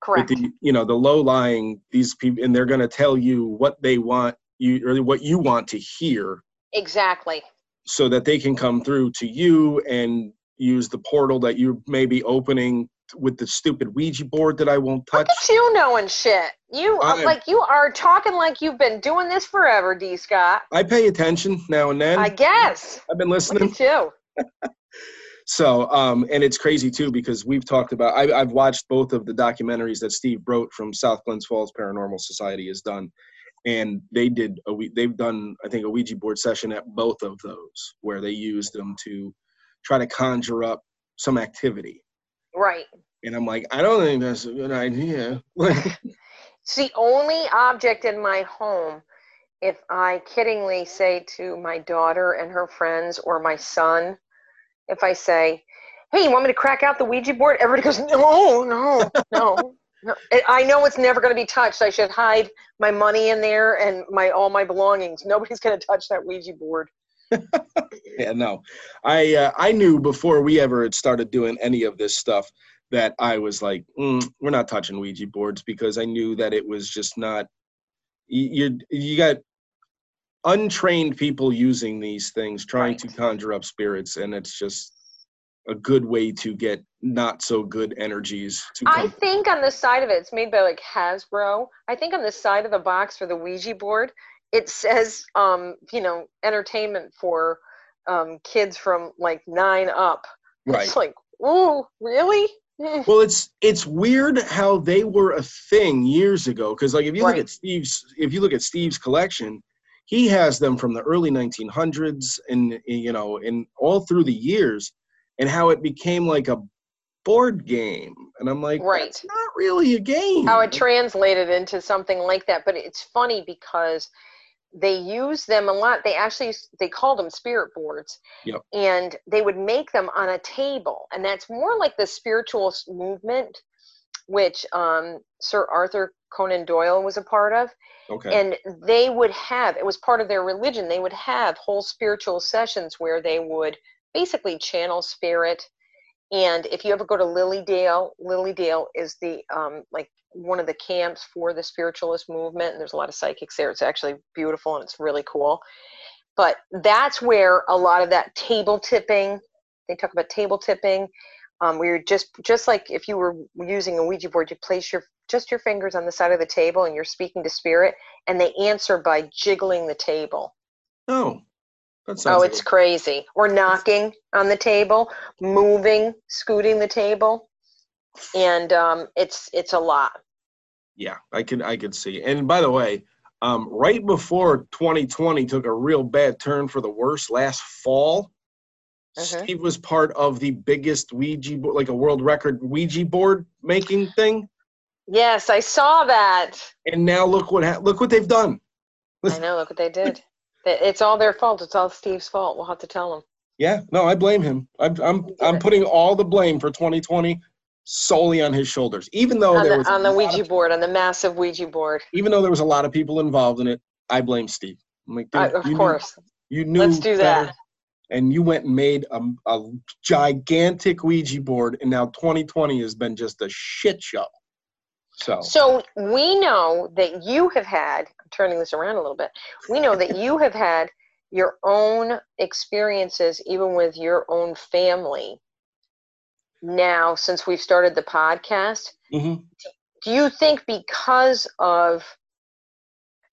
Correct. The, you know, the low lying these people and they're gonna tell you what they want you or what you want to hear. Exactly. So that they can come through to you and use the portal that you may be opening with the stupid Ouija board that I won't touch. Look at you knowing shit. You I, like you are talking like you've been doing this forever, D. Scott. I pay attention now and then. I guess. I've been listening. too. so, um, and it's crazy too because we've talked about. I, I've watched both of the documentaries that Steve Brote from South Glens Falls Paranormal Society has done, and they did a they've done I think a Ouija board session at both of those where they used them to try to conjure up some activity Right. And I'm like, I don't think that's a good idea. it's the only object in my home. If I kiddingly say to my daughter and her friends or my son, if I say, hey, you want me to crack out the Ouija board? Everybody goes, no, no, no. no. I know it's never going to be touched. I should hide my money in there and my all my belongings. Nobody's going to touch that Ouija board. yeah, no, I uh, I knew before we ever had started doing any of this stuff that I was like, mm, we're not touching Ouija boards because I knew that it was just not. You you got untrained people using these things, trying right. to conjure up spirits, and it's just a good way to get not so good energies. I think on the side of it, it's made by like Hasbro. I think on the side of the box for the Ouija board, it says um, you know entertainment for um, kids from like nine up. Right. It's like, ooh, really? well, it's it's weird how they were a thing years ago. Because like if you right. look at Steve's, if you look at Steve's collection, he has them from the early 1900s, and you know, and all through the years, and how it became like a board game. And I'm like, right. It's not really a game. How it translated into something like that. But it's funny because they use them a lot they actually they called them spirit boards yep. and they would make them on a table and that's more like the spiritual movement which um, sir arthur conan doyle was a part of okay. and they would have it was part of their religion they would have whole spiritual sessions where they would basically channel spirit. And if you ever go to Lily Dale lilydale is the um, like one of the camps for the spiritualist movement and there's a lot of psychics there. It's actually beautiful and it's really cool. But that's where a lot of that table tipping they talk about table tipping um, we are just just like if you were using a ouija board you place your just your fingers on the side of the table and you're speaking to spirit and they answer by jiggling the table. Oh Oh, it's a- crazy. Or knocking on the table, moving, scooting the table, and um, it's it's a lot. yeah, I could I could see. And by the way, um, right before 2020 took a real bad turn for the worse last fall, Mhm. Steve was part of the biggest Ouija board, like a world record Ouija board making thing. Yes, I saw that. And now look what ha- look what they've done. I know. Look what they did. It- It's all their fault. It's all Steve's fault. We'll have to tell him. Yeah, no, I blame him. I'm I'm I'm putting all the blame for 2020 solely on his shoulders. Even though on there the was on the Ouija of, board, on the massive Ouija board. even though there was a lot of people involved in it, I blame Steve. I'm like, I, of you knew- course. you knew Let's do better, that. and you went and made a, a gigantic Ouija board, and now 2020 has been just a shit show. So, So we know that you have had. Turning this around a little bit. We know that you have had your own experiences, even with your own family. Now, since we've started the podcast, mhm. do you think because of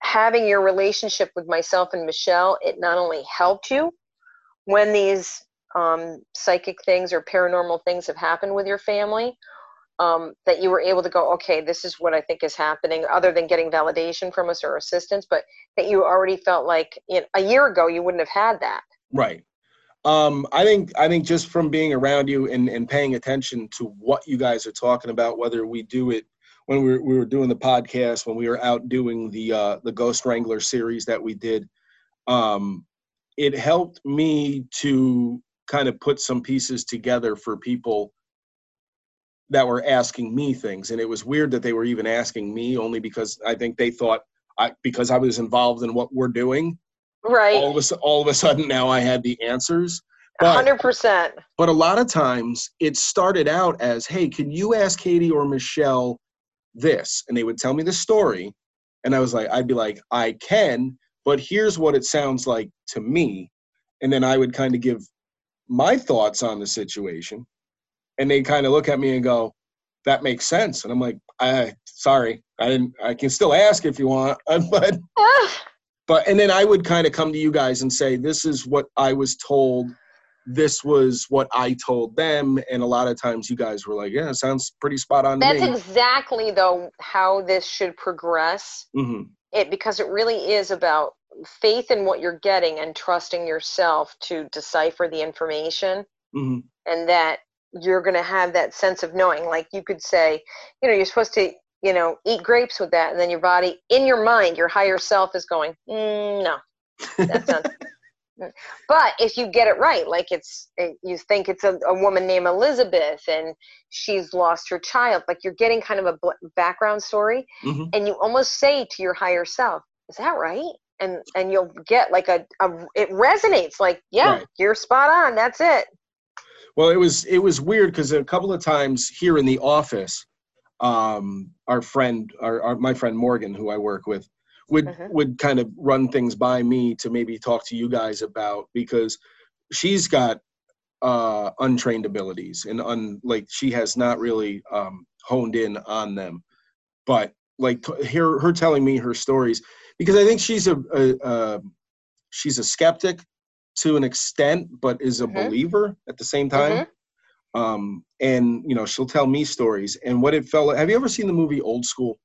having your relationship with myself and Michelle, it not only helped you when these um, psychic things or paranormal things have happened with your family, um, that you were able to go, okay, this is what I think is happening, other than getting validation from us or assistance, but that you already felt like you know, a year ago you wouldn't have had that. right. Um, I think I think just from being around you and, and paying attention to what you guys are talking about, whether we do it when we were, we were doing the podcast, when we were out doing the uh, the Ghost Wrangler series that we did, um, it helped me to kind of put some pieces together for people that were asking me things, and it was weird that they were even asking me only because I think they thought I because I was involved in what we're doing. Right. All of a all of a sudden now I had the answers. But 100%. but a lot of times it started out as, hey, can you ask Katie or Michelle this? And they would tell me the story. And I was like, I'd be like, I can, but here's what it sounds like to me. And then I would kind of give my thoughts on the situation. And they kind of look at me and go, that makes sense. And I'm like, I sorry, I didn't I can still ask if you want, but but and then I would kind of come to you guys and say, this is what I was told. This was what I told them, and a lot of times you guys were like, "Yeah, it sounds pretty spot on to That's me." exactly though how this should progress. hmm It because it really is about faith in what you're getting and trusting yourself to decipher the information hmm and that you're going to have that sense of knowing like you could say you know you're supposed to you know eat grapes with that and then your body in your mind your higher self is going mm, no that's Mm. but if you get it right like it's it, you think it's a, a woman named elizabeth and she's lost her child like you're getting kind of a bl- background story hmm and you almost say to your higher self is that right and and you'll get like a, a it resonates like yeah Right. you're spot on that's it Well, it was it was weird because a couple of times here in the office, um, our friend, our, our my friend Morgan, who I work with, would Mhm. would kind of run things by me to maybe talk to you guys about because she's got uh, untrained abilities and un like she has not really um, honed in on them, but like t- hear her telling me her stories because I think she's a, a, a she's a skeptic to an extent, but is a Mhm. believer at the same time. Um, and you know, she'll tell me stories. And what it felt like. Have you ever seen the movie Old School?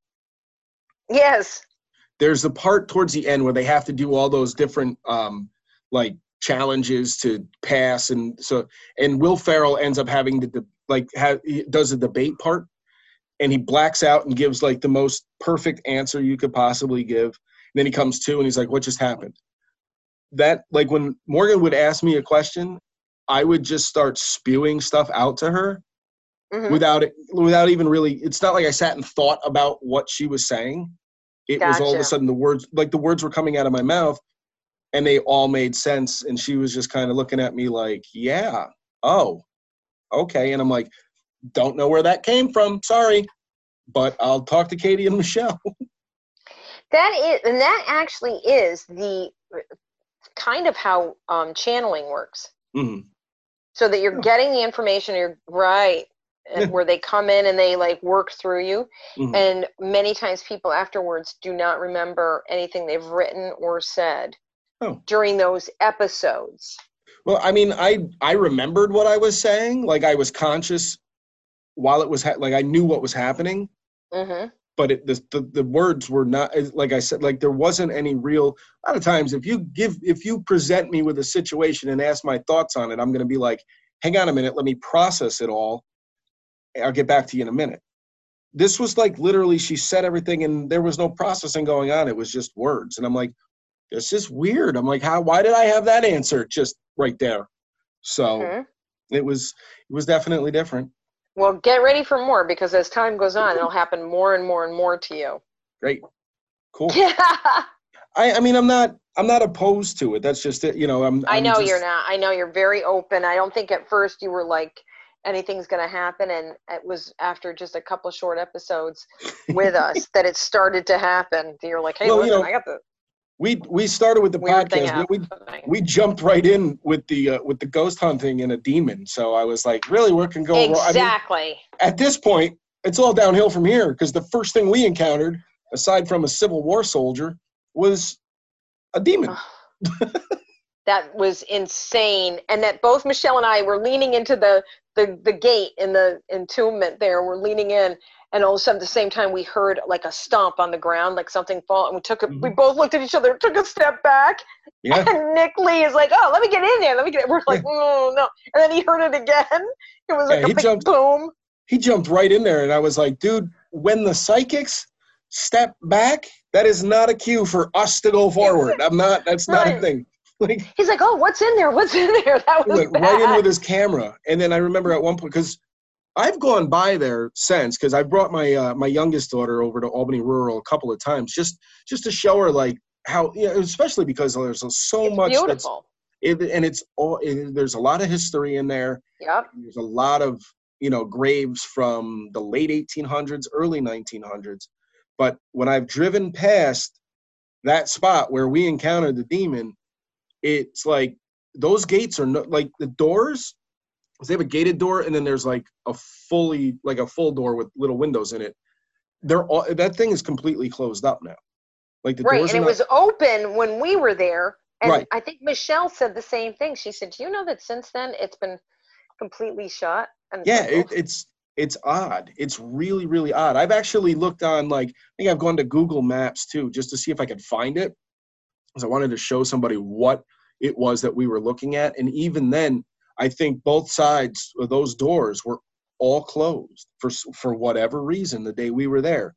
yes There's the part towards the end where they have to do all those different um, like challenges to pass, and so and Will Ferrell ends up having to de- like ha- does the debate part, and he blacks out and gives like the most perfect answer you could possibly give. And then he comes to and he's like, "What just happened?" That like when Morgan would ask me a question, I would just start spewing stuff out to her Mhm. without it without even really it's not like I sat and thought about what she was saying. It was all of a sudden the words like the words were coming out of my mouth and they all made sense and she was just kind of looking at me like, "Yeah. Oh. Okay." And I'm like, "Don't know where that came from. Sorry." But I'll talk to Katie and Michelle. that is and that actually is the kind of how um, channeling works Mhm. so that you're Yeah. getting the information you're right and Yeah. where they come in and they like work through you Mhm. and many times people afterwards do not remember anything they've written or said Oh. during those episodes. Well, I mean, I I remembered what I was saying. Like I was conscious while it was ha- like I knew what was happening, hmm but it, the, the the words were not like I said. Like there wasn't any real. A lot of times, if you give if you present me with a situation and ask my thoughts on it, I'm going to be like, hang on a minute, let me process it all. I'll get back to you in a minute. This was like literally, she said everything, and there was no processing going on. It was just words, and I'm like, this is weird. I'm like, how? Why did I have that answer just right there? So hmm it was it was definitely different. Well, get ready for more because as time goes on, it'll happen more and more and more to you. Great, cool. Yeah, I I mean, I'm not I'm not opposed to it. That's just it. You know, I'm. I I'm know just- you're not. I know you're very open. I don't think at first you were like anything's going to happen, and it was after just a couple short episodes with us that it started to happen. You're like, hey, Well, you listen, know, I got the We we started with the weird podcast. We, we jumped right in with the uh, with the ghost hunting and a demon. So I was like, really, where can go wrong? I mean, exactly. at this point, it's all downhill from here because the first thing we encountered, aside from a Civil War soldier, was a demon. that was insane and that both michelle and i were leaning into the the, the gate in the entombment there we're leaning in and all of a sudden at the same time we heard like a stomp on the ground like something fall and we took a we Mhm. both looked at each other took a step back Yeah. and nick lee is like oh let me get in there let me get we're like oh no and then he heard it again. It was like Yeah, a he big jumped- boom. he jumped right in there and i was like dude when the psychics step back that is not a cue for us to go forward. I'm not that's not a thing. Like he's like oh what's in there? What's in there? That was bad. right in with his camera and then i remember at one point because i've gone by there since because i brought my uh, my youngest daughter over to albany rural a couple of times just just to show her like how you know, especially because there's so it's much that's beautiful. it, and it's all it, there's a lot of history in there. Yep. There's a lot of you know graves from the late 1800s early 1900s but when i've driven past that spot where we encountered the demon it's like those gates are no, like the doors they have a gated door and then there's like a fully like a full door with little windows in it. They're all that thing is completely closed up now. Like the right and it not- was open when we were there and Right. i think michelle said the same thing. She said do you know that since then it's been completely shut and yeah it, "Oh, it's it's odd. It's really really odd. I've actually looked on like i think i've gone to google maps too just to see if i could find it because i wanted to show somebody what it was that we were looking at and even then i think both sides of those doors were all closed for for whatever reason the day we were there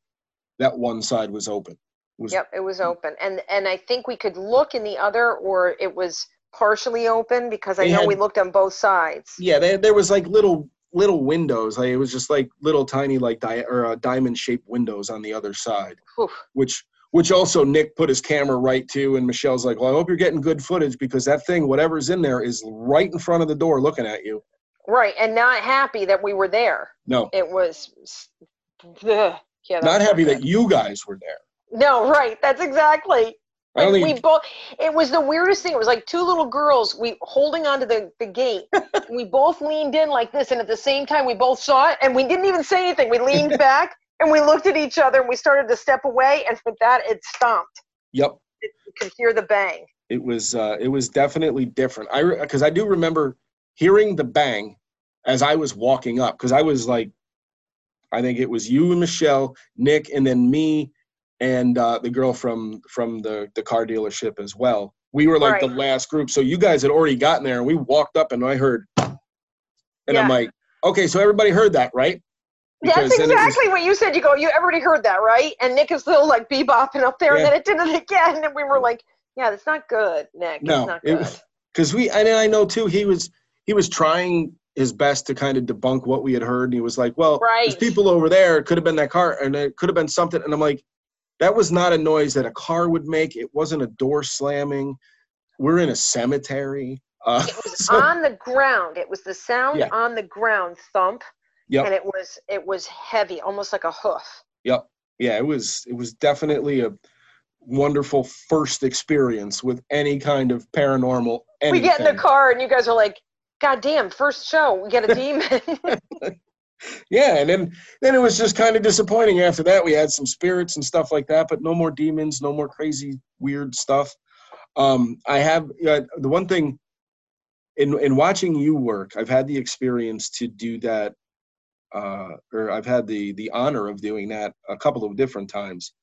that one side was open. Was yep it was open. And and i think we could look in the other or it was partially open because i know had- we looked on both sides. Yeah there, there was like little little windows. Like it was just like little tiny like di- or uh, diamond shaped windows on the other side Whew. which which also Nick put his camera right to, and Michelle's like, "Well, I hope you're getting good footage because that thing, whatever's in there, is right in front of the door looking at you." right and not happy that we were there. No, it was ugh, yeah not happy that you guys were there. no right that's exactly. I don't we both it was the weirdest thing it was like two little girls we holding onto the, the gate. We both leaned in like this and at the same time we both saw it and we didn't even say anything we leaned back and we looked at each other and we started to step away and with that it stomped Yep, you could hear the bang it was uh, it was definitely different. I because I do remember hearing the bang as I was walking up because I was like, I think it was you and Michelle, Nick, and then me and uh, the girl from from the the car dealership as well. We were like the last group, so you guys had already gotten there, and we walked up, and I heard, and Yeah. I'm like, okay, so everybody heard that, right? That's it was- exactly what you said. You go you already heard that right? And nick is still like bebopping up there and then it did it again. And we were like yeah that's not good nick. No, it's not it good. was- because we and I know too he was he was trying his best to kind of debunk what we had heard and he was like well there's Right. people over there. It could have been that car and it could have been something and i'm like that was not a noise that a car would make. It wasn't a door slamming. We're in a cemetery. Uh, it was so- on the ground. It was the sound Yeah. on the ground thump Yep. and it was it was heavy almost like a hoof yep yeah it was it was definitely a wonderful first experience with any kind of paranormal anything. we get in the car and you guys are like god damn first show we get a demon yeah and then then it was just kind of disappointing after that we had some spirits and stuff like that but no more demons no more crazy weird stuff Um, I have uh, the one thing in in watching you work. I've had the experience to do that, uh, or I've had the the honor of doing that a couple of different times.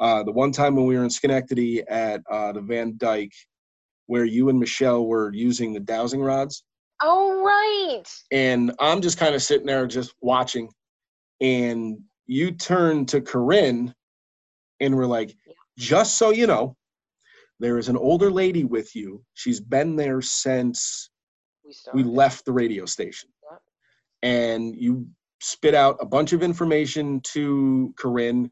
Uh, the one time when we were in Schenectady at uh, the Van Dyck, where you and Michelle were using the dowsing rods, Oh right. and I'm just kind of sitting there just watching, and you turn to Corinne, and we're like, just so you know, there is an older lady with you. She's been there since We we left the radio station. And you spit out a bunch of information to Corinne,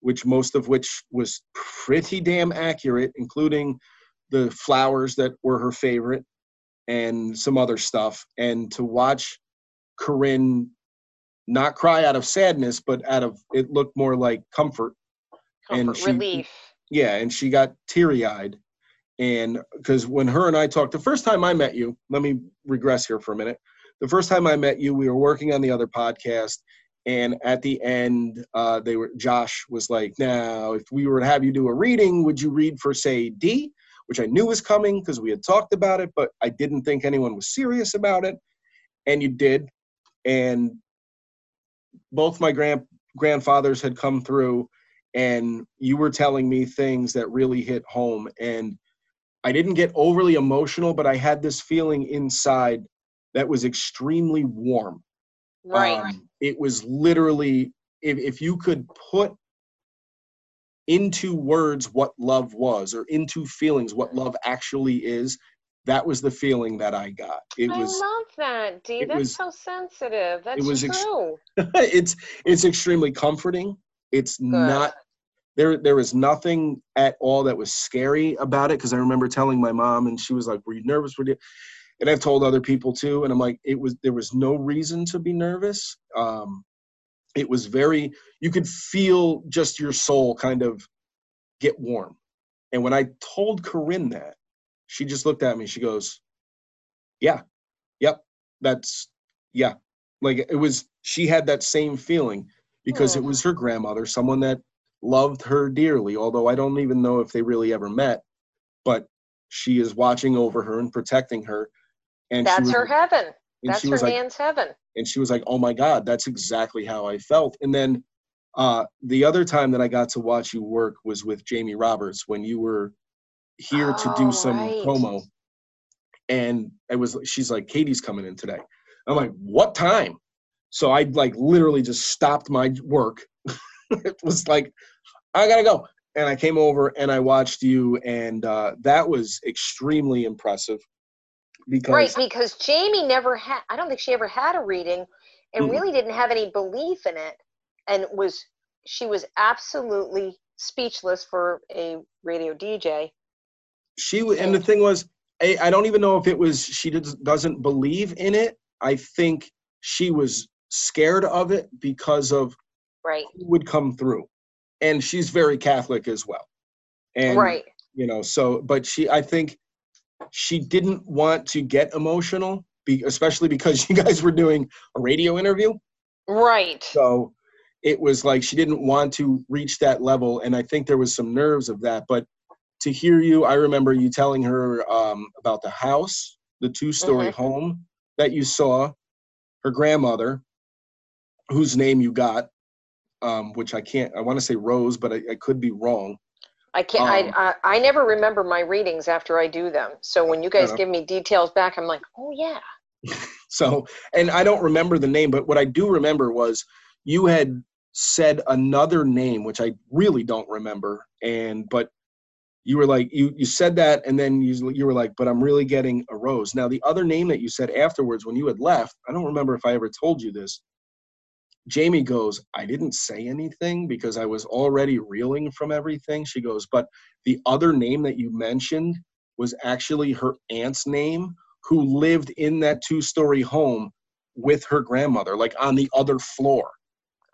which most of which was pretty damn accurate, including the flowers that were her favorite and some other stuff. And to watch Corinne not cry out of sadness, but out of it looked more like comfort and she- relief. yeah, and she got teary eyed. And because when her and I talked, the first time I met you, let me regress here for a minute. The first time I met you, we were working on the other podcast. And at the end, uh, they were Josh was like, "Now, if we were to have you do a reading, would you read for say D?" Which I knew was coming because we had talked about it, but I didn't think anyone was serious about it. And you did, and both my grand grandfathers had come through, and you were telling me things that really hit home and i didn't get overly emotional but i had this feeling inside that was extremely warm Right. Um, it was literally if, if you could put into words what love was or into feelings what love actually is that was the feeling that i got it I was love that, Dee. it That's was- so sensitive. That's was ex- true. it's it's extremely comforting it's not there there was nothing at all that was scary about it because i remember telling my mom and she was like were you nervous were you and i've told other people too and i'm like it was there was no reason to be nervous. Um it was very you could feel just your soul kind of get warm. And when i told corinne that she just looked at me she goes yeah yep that's yeah. Like it was she had that same feeling because it Hmm. was her grandmother someone that loved her dearly although i don't even know if they really ever met but she is watching over her and protecting her and That's her heaven. That's her like Nan's heaven. and she was like oh my god that's exactly how i felt. And then uh the other time that i got to watch you work was with jamie roberts when you were here to Oh, do some right. promo. And it was she's like katie's coming in today. I'm like what time? So i like literally just stopped my work. It was like i gotta go. And i came over and i watched you and uh that was extremely impressive because Right, because Jamie never had, I don't think she ever had a reading and Mm-mm. really didn't have any belief in it and was, she was absolutely speechless for a radio DJ. she w- and the thing was I, I don't even know if it was she does, doesn't believe in it i think she was scared of it because of Right, would come through and she's very catholic as well and right. you know so but she i think she didn't want to get emotional be, especially because you guys were doing a radio interview Right. so it was like she didn't want to reach that level and i think there was some nerves of that but to hear you i remember you telling her um, about the house the two story Mhm. home that you saw her grandmother whose name you got um, which i can't i want to say rose but I, I could be wrong I can't, Um, I, I, I never remember my readings after I do them. So when you guys enough. give me details back, I'm like, oh yeah. So, and I don't remember the name, but what I do remember was you had said another name, which I really don't remember. And, but you were like, you, you said that, and then you, you were like, but I'm really getting a rose. Now, the other name that you said afterwards when you had left, I don't remember if I ever told you this. Jamie goes, I didn't say anything because I was already reeling from everything. She goes, but the other name that you mentioned was actually her aunt's name who lived in that two story home with her grandmother, like on the other floor.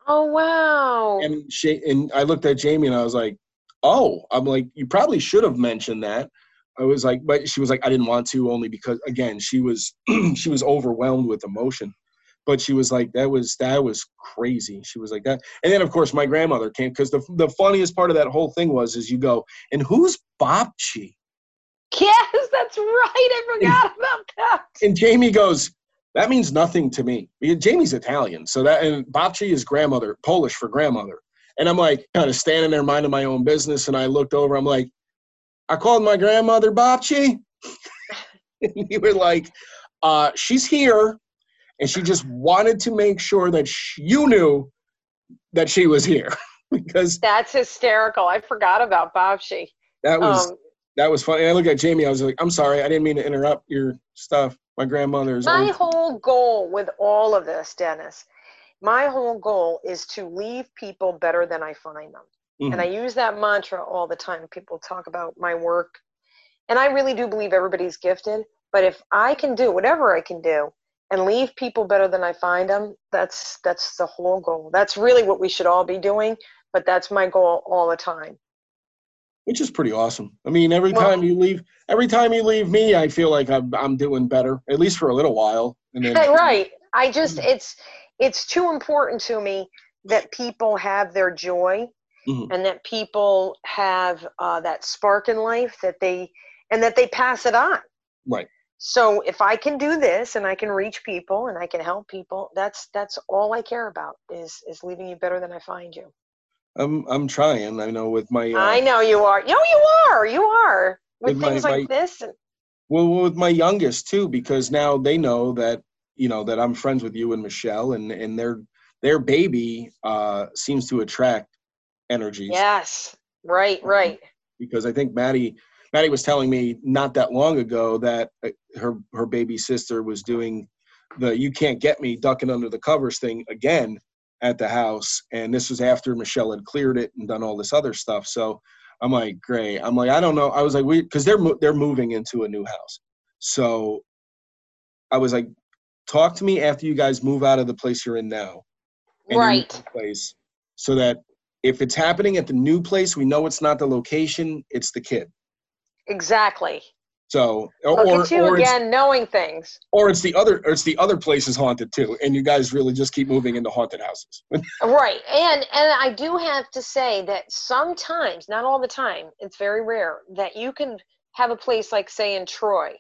Oh wow. And she and I looked at Jamie and I was like, Oh, I'm like, you probably should have mentioned that. I was like, but she was like, I didn't want to only because again, she was she was overwhelmed with emotion. But she was like, that was that was crazy. She was like that. And then of course my grandmother came because the the funniest part of that whole thing was is you go, and who's Babci? Yes, that's right. I forgot about that. And Jamie goes, that means nothing to me. Jamie's Italian, so that and babci is grandmother, Polish for grandmother. And I'm like kind of standing there minding my own business, and I looked over. I'm like, I called my grandmother babci, and you were like, uh, she's here, and she just wanted to make sure that sh- you knew that she was here because That's hysterical. I forgot about Babci. that was Um, that was funny. And I look at Jamie. I was like, I'm sorry, I didn't mean to interrupt your stuff. My grandmother's. my whole goal with all of this, Dennis, my whole goal is to leave people better than I find them. Mhm. And I use that mantra all the time. People talk about my work. And I really do believe everybody's gifted. But if I can do whatever I can do and leave people better than I find them, that's that's the whole goal. That's really what we should all be doing. But that's my goal all the time. which is pretty awesome. I mean, every Well- time you leave, every time you leave me, I feel like I'm I'm doing better, at least for a little while. And then, right. I just it's it's too important to me that people have their joy Mhm. and that people have uh, that spark in life that they and that they pass it on. Right. So if I can do this and I can reach people and I can help people, that's that's all I care about is is leaving you better than I find you. I'm I'm trying. I know with my uh, I know you are. No, you are. You are with, With my- things like my- this. And, well with my youngest too, because now they know that you know that I'm friends with you and Michelle, and and their their baby uh, seems to attract energies. yes. Right. Right. because I think Maddie Maddie was telling me not that long ago that uh, her her baby sister was doing the "you can't get me" ducking under the covers thing again at the house, and this was after Michelle had cleared it and done all this other stuff. So I'm like, great. I'm like, I don't know. I was like, we because they're they're moving into a new house, so I was like, talk to me after you guys move out of the place you're in now, and you move Right. place, so that if it's happening at the new place, we know it's not the location, it's the kid. Exactly. So, Look or at you or again, knowing things. or it's the other, or it's the other places haunted too, and you guys really just keep moving into haunted houses. Right. And and I do have to say that sometimes, not all the time, it's very rare that you can have a place like say in Troy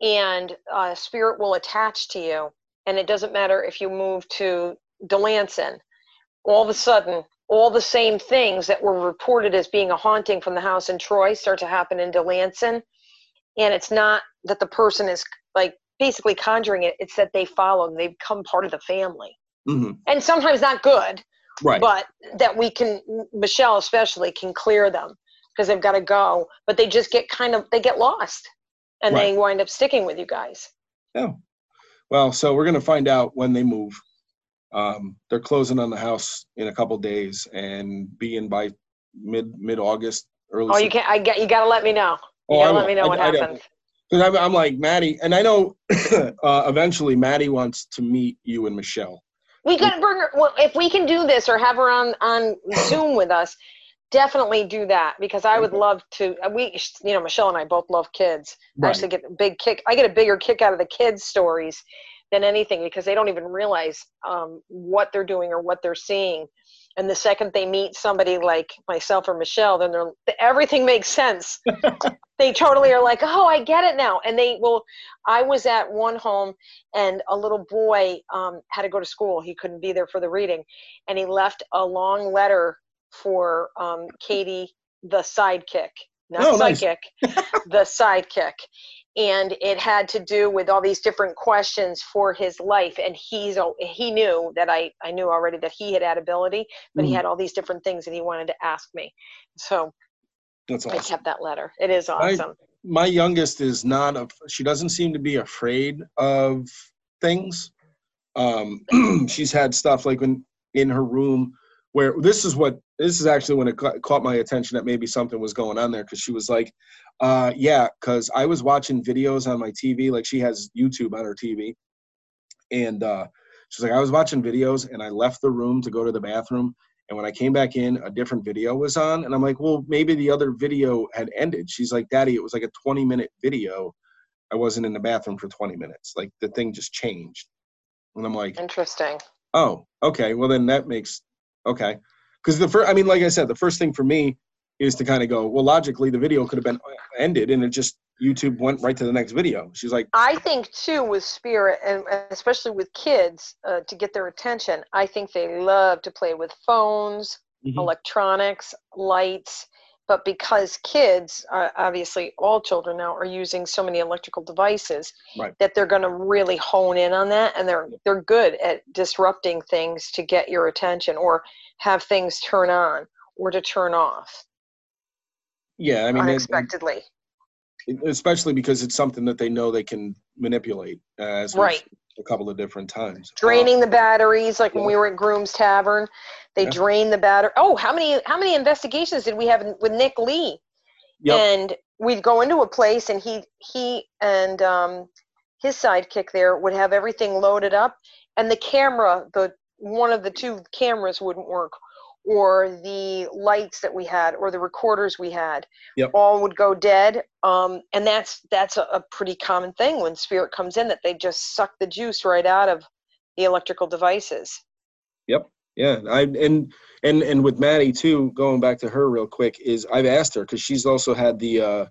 and uh, spirit will attach to you and it doesn't matter if you move to Delanson. All of a sudden, all the same things that were reported as being a haunting from the house in Troy start to happen in Delanson. And it's not that the person is like basically conjuring it, it's that they follow, them. they become part of the family. hmm And sometimes not good, Right. but that we can michelle especially can clear them because they've got to go but they just get kind of they get lost and they wind up sticking with you guys Yeah. Well, so we're gonna find out when they move. Um, they're closing on the house in a couple days and be in by mid mid August, early. oh you can't i get you got to let me know you Oh, got I to let me know I- what I happens Because I'm, I'm like Maddie, and I know uh, eventually Maddie wants to meet you and Michelle. we could bring her well, if we can do this or have her on on zoom with us definitely do that because i would love to uh, we you know michelle and i both love kids I Right. actually get a big kick i get a bigger kick out of the kids stories than anything because they don't even realize um, what they're doing or what they're seeing. And the second they meet somebody like myself or michelle then they're everything makes sense. They totally are like oh i get it now. And they will i was at one home and a little boy um, had to go to school. He couldn't be there for the reading. And he left a long letter for um, katie the sidekick. Not Oh, nice. the sidekick and it had to do with all these different questions for his life. And he's he knew that i i knew already that he had had ability but he Mhm. had all these different things that he wanted to ask me. So That's i kept that letter. It is awesome. my youngest is not a she doesn't seem to be afraid of things. Um she's had stuff like when in her room where this is what this is actually when it caught my attention that maybe something was going on there because she was like uh yeah because i was watching videos on my tv like she has youtube on her tv and uh she's like i was watching videos and i left the room to go to the bathroom and when I came back in, a different video was on. And I'm like, well, maybe the other video had ended. She's like, Daddy, it was like a 20 minute video. I wasn't in the bathroom for 20 minutes. Like the thing just changed. And I'm like, interesting oh, okay. Well, then that makes, okay. Because the first, I mean, like I said, the first thing for me is to kind of go, well, logically, the video could have been ended and it just YouTube went right to the next video. She's like, I think too with spirit and especially with kids uh, to get their attention. I think they love to play with phones, Mhm. electronics, lights. But because kids, uh, obviously all children now are using so many electrical devices, Right. that they're going to really hone in on that, and they're they're good at disrupting things to get your attention, or have things turn on or to turn off yeah, I mean, it- unexpectedly. especially because it's something that they know they can manipulate uh, as Right. a couple of different times. draining the batteries like when we were at groom's tavern they Yeah. drain the battery oh how many how many investigations did we have with nick lee Yep. and we'd go into a place and he he and um, his sidekick there would have everything loaded up and the camera the one of the two cameras wouldn't work or the lights that we had or the recorders we had Yep. all would go dead um, and that's that's a, a pretty common thing when spirit comes in that they just suck the juice right out of the electrical devices Yep. Yeah, I and and and with Maddie too. Going back to her real quick is I've asked her because she's also had the uh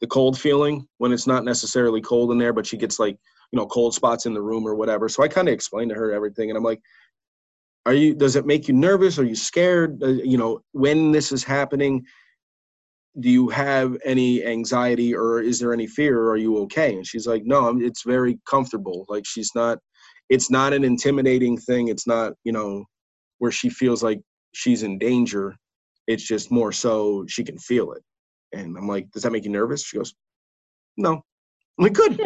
the cold feeling when it's not necessarily cold in there, but she gets like you know cold spots in the room or whatever. So I kind of explained to her everything, and I'm like, "Are you? Does it make you nervous? Are you scared? Uh, you know, when this is happening, do you have any anxiety or is there any fear? Or are you okay?" And she's like, "No, I'm, it's very comfortable. Like she's not. It's not an intimidating thing. It's not you know." where she feels like she's in danger. It's just more so she can feel it. And I'm like, does that make you nervous? She goes, no. I'm like, good,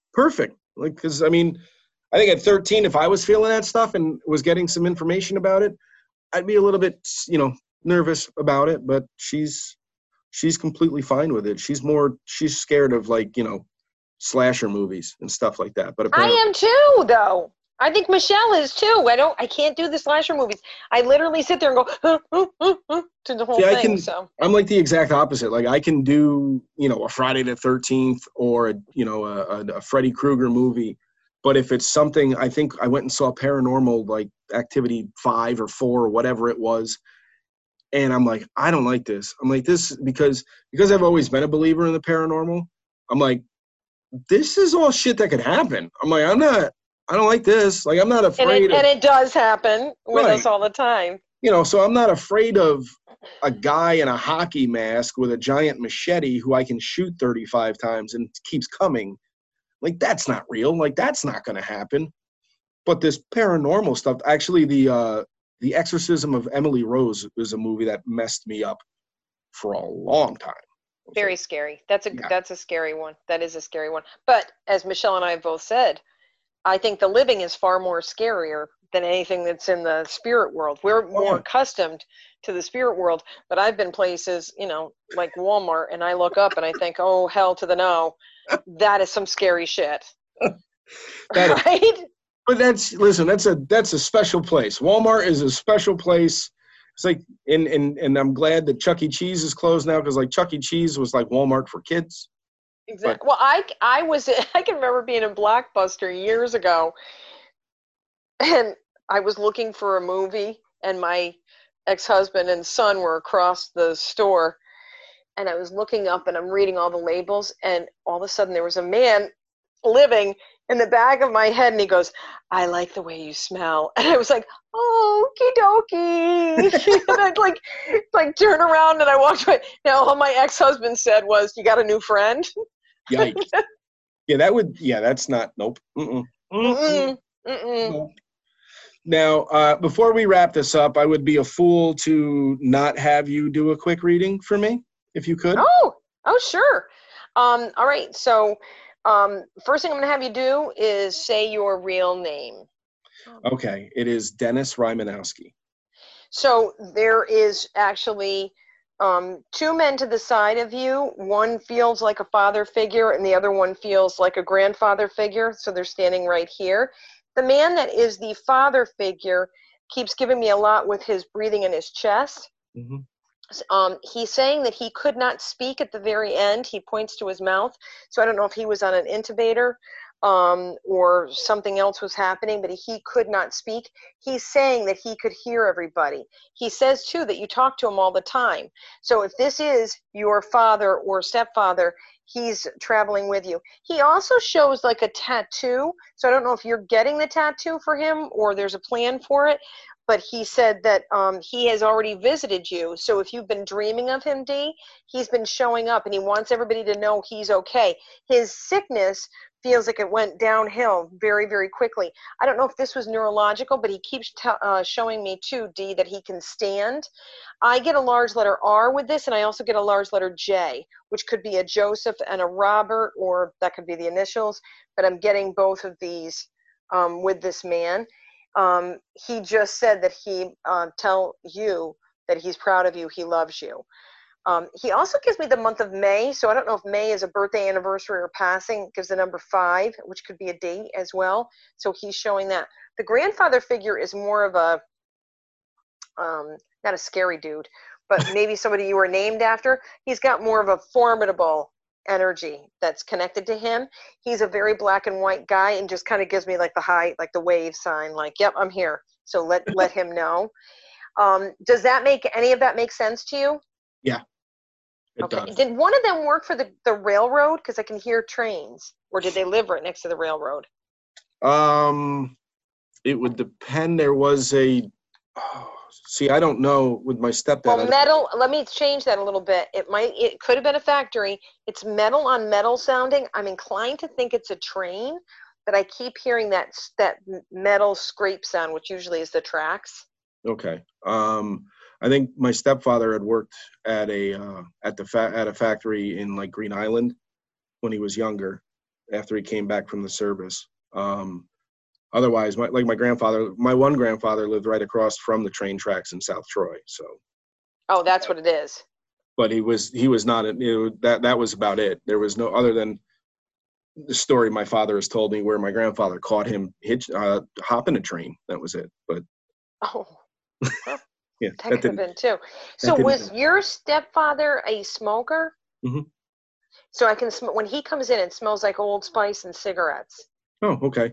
perfect. Like, because I mean, I think at 13, if I was feeling that stuff and was getting some information about it, I'd be a little bit, you know, nervous about it. But she's she's completely fine with it. She's more she's scared of like you know slasher movies and stuff like that. But I am too, though. I think Michelle is too. I don't. I can't do the slasher movies. I literally sit there and go "Huh, huh, huh, huh," to the whole See, I can- so I'm like the exact opposite. Like I can do, you know, a Friday the 13th or a, you know, a, a, a Freddy Krueger movie. But if it's something, I think I went and saw Paranormal like Activity five or four or whatever it was, and I'm like, I don't like this. I'm like this because because I've always been a believer in the paranormal. I'm like, this is all shit that could happen. I'm like, I'm not. I don't like this. Like I'm not and afraid. it, of, and it does happen with Right. us all the time. you know, so I'm not afraid of a guy in a hockey mask with a giant machete who I can shoot 35 times and keeps coming. Like that's not real. Like that's not going to happen. But this paranormal stuff, actually, the uh, the Exorcism of Emily Rose is a movie that messed me up for a long time. Very scary. That's a Yeah. that's a scary one. That is a scary one. But as Michelle and I have both said, I think the living is far more scarier than anything that's in the spirit world. We're oh, more yeah. accustomed to the spirit world, but I've been places, you know, like Walmart, and I look up and I think, oh hell to the no, that is some scary shit. That- right? But that's listen. That's a that's a special place. Walmart is a special place. It's like and and and I'm glad that Chuck E. Cheese is closed now because like Chuck E. Cheese was like Walmart for kids. Exactly. Well, I I was I can remember being in Blockbuster years ago, and I was looking for a movie, and my ex-husband and son were across the store, and I was looking up, and I'm reading all the labels, and all of a sudden there was a man living in the back of my head, and he goes, "I like the way you smell," and I was like, "Okie dokie," and I'd like like turn around and I walked away. Now all my ex-husband said was, "You got a new friend?" Yikes. yeah, that would. Yeah, that's not. Nope. Mm-mm. Mm-mm. Mm-mm, mm-mm. Nope. Now, uh, before we wrap this up, I would be a fool to not have you do a quick reading for me, if you could. Oh, oh, sure. Um, all right. So, um, first thing I'm going to have you do is say your real name. Okay, it is Dennis Rymanowski. So there is actually um, two men to the side of you. One feels like a father figure, and the other one feels like a grandfather figure. So they're standing right here. The man that is the father figure keeps giving me a lot with his breathing in his chest. Mhm. Um, he's saying that he could not speak at the very end. He points to his mouth. So I don't know if he was on an intubator um, or something else was happening, but he could not speak. He's saying that he could hear everybody. He says, too, that you talk to him all the time. So if this is your father or stepfather, he's traveling with you. He also shows like a tattoo. So I don't know if you're getting the tattoo for him or there's a plan for it, but he said that um, he has already visited you. So if you've been dreaming of him, Dee, he's been showing up and he wants everybody to know he's okay. His sickness feels like it went downhill very, very quickly. I don't know if this was neurological, but he keeps t- uh, showing me too, Dee, that he can stand. I get a large letter R with this, and I also get a large letter J, which could be a Joseph and a Robert, or that could be the initials, but I'm getting both of these um, with this man. Um, he just said that he uh, tell you that he's proud of you, he loves you. Um, he also gives me the month of May, so I don't know if May is a birthday, anniversary, or passing. Gives the number five, which could be a date as well. So he's showing that. The grandfather figure is more of a, um, not a scary dude, but maybe somebody you were named after. He's got more of a formidable energy that's connected to him. He's a very black and white guy and just kind of gives me like the high, like the wave sign, like, yep, I'm here. So let let him know. Um, does that make any of that make sense to you? Yeah. Okay. does. Did one of them work for the, the railroad? Because I can hear trains. Or did they live right next to the railroad? Um, it would depend. There was a. Oh, see, I don't know with my stepdad. Well, metal, let me change that a little bit. It might, it could have been a factory. It's metal on metal sounding. I'm inclined to think it's a train, but I keep hearing that, that metal scrape sound, which usually is the tracks. Okay. Um, I think my stepfather had worked at a uh, at the fa- at a factory in like Green Island when he was younger. After he came back from the service. Um, otherwise, my, like my grandfather, my one grandfather lived right across from the train tracks in South Troy. So, Oh, that's what it is. but he was he was not. a- You know, that that was about it. There was no other than the story my father has told me where my grandfather caught him hitch uh, hopping a train. That was it. But Oh, yeah, that that could have didn't. been too. So was happen. your stepfather a smoker? Mhm. So I can sm- when he comes in, it smells like Old Spice and cigarettes. Oh, okay.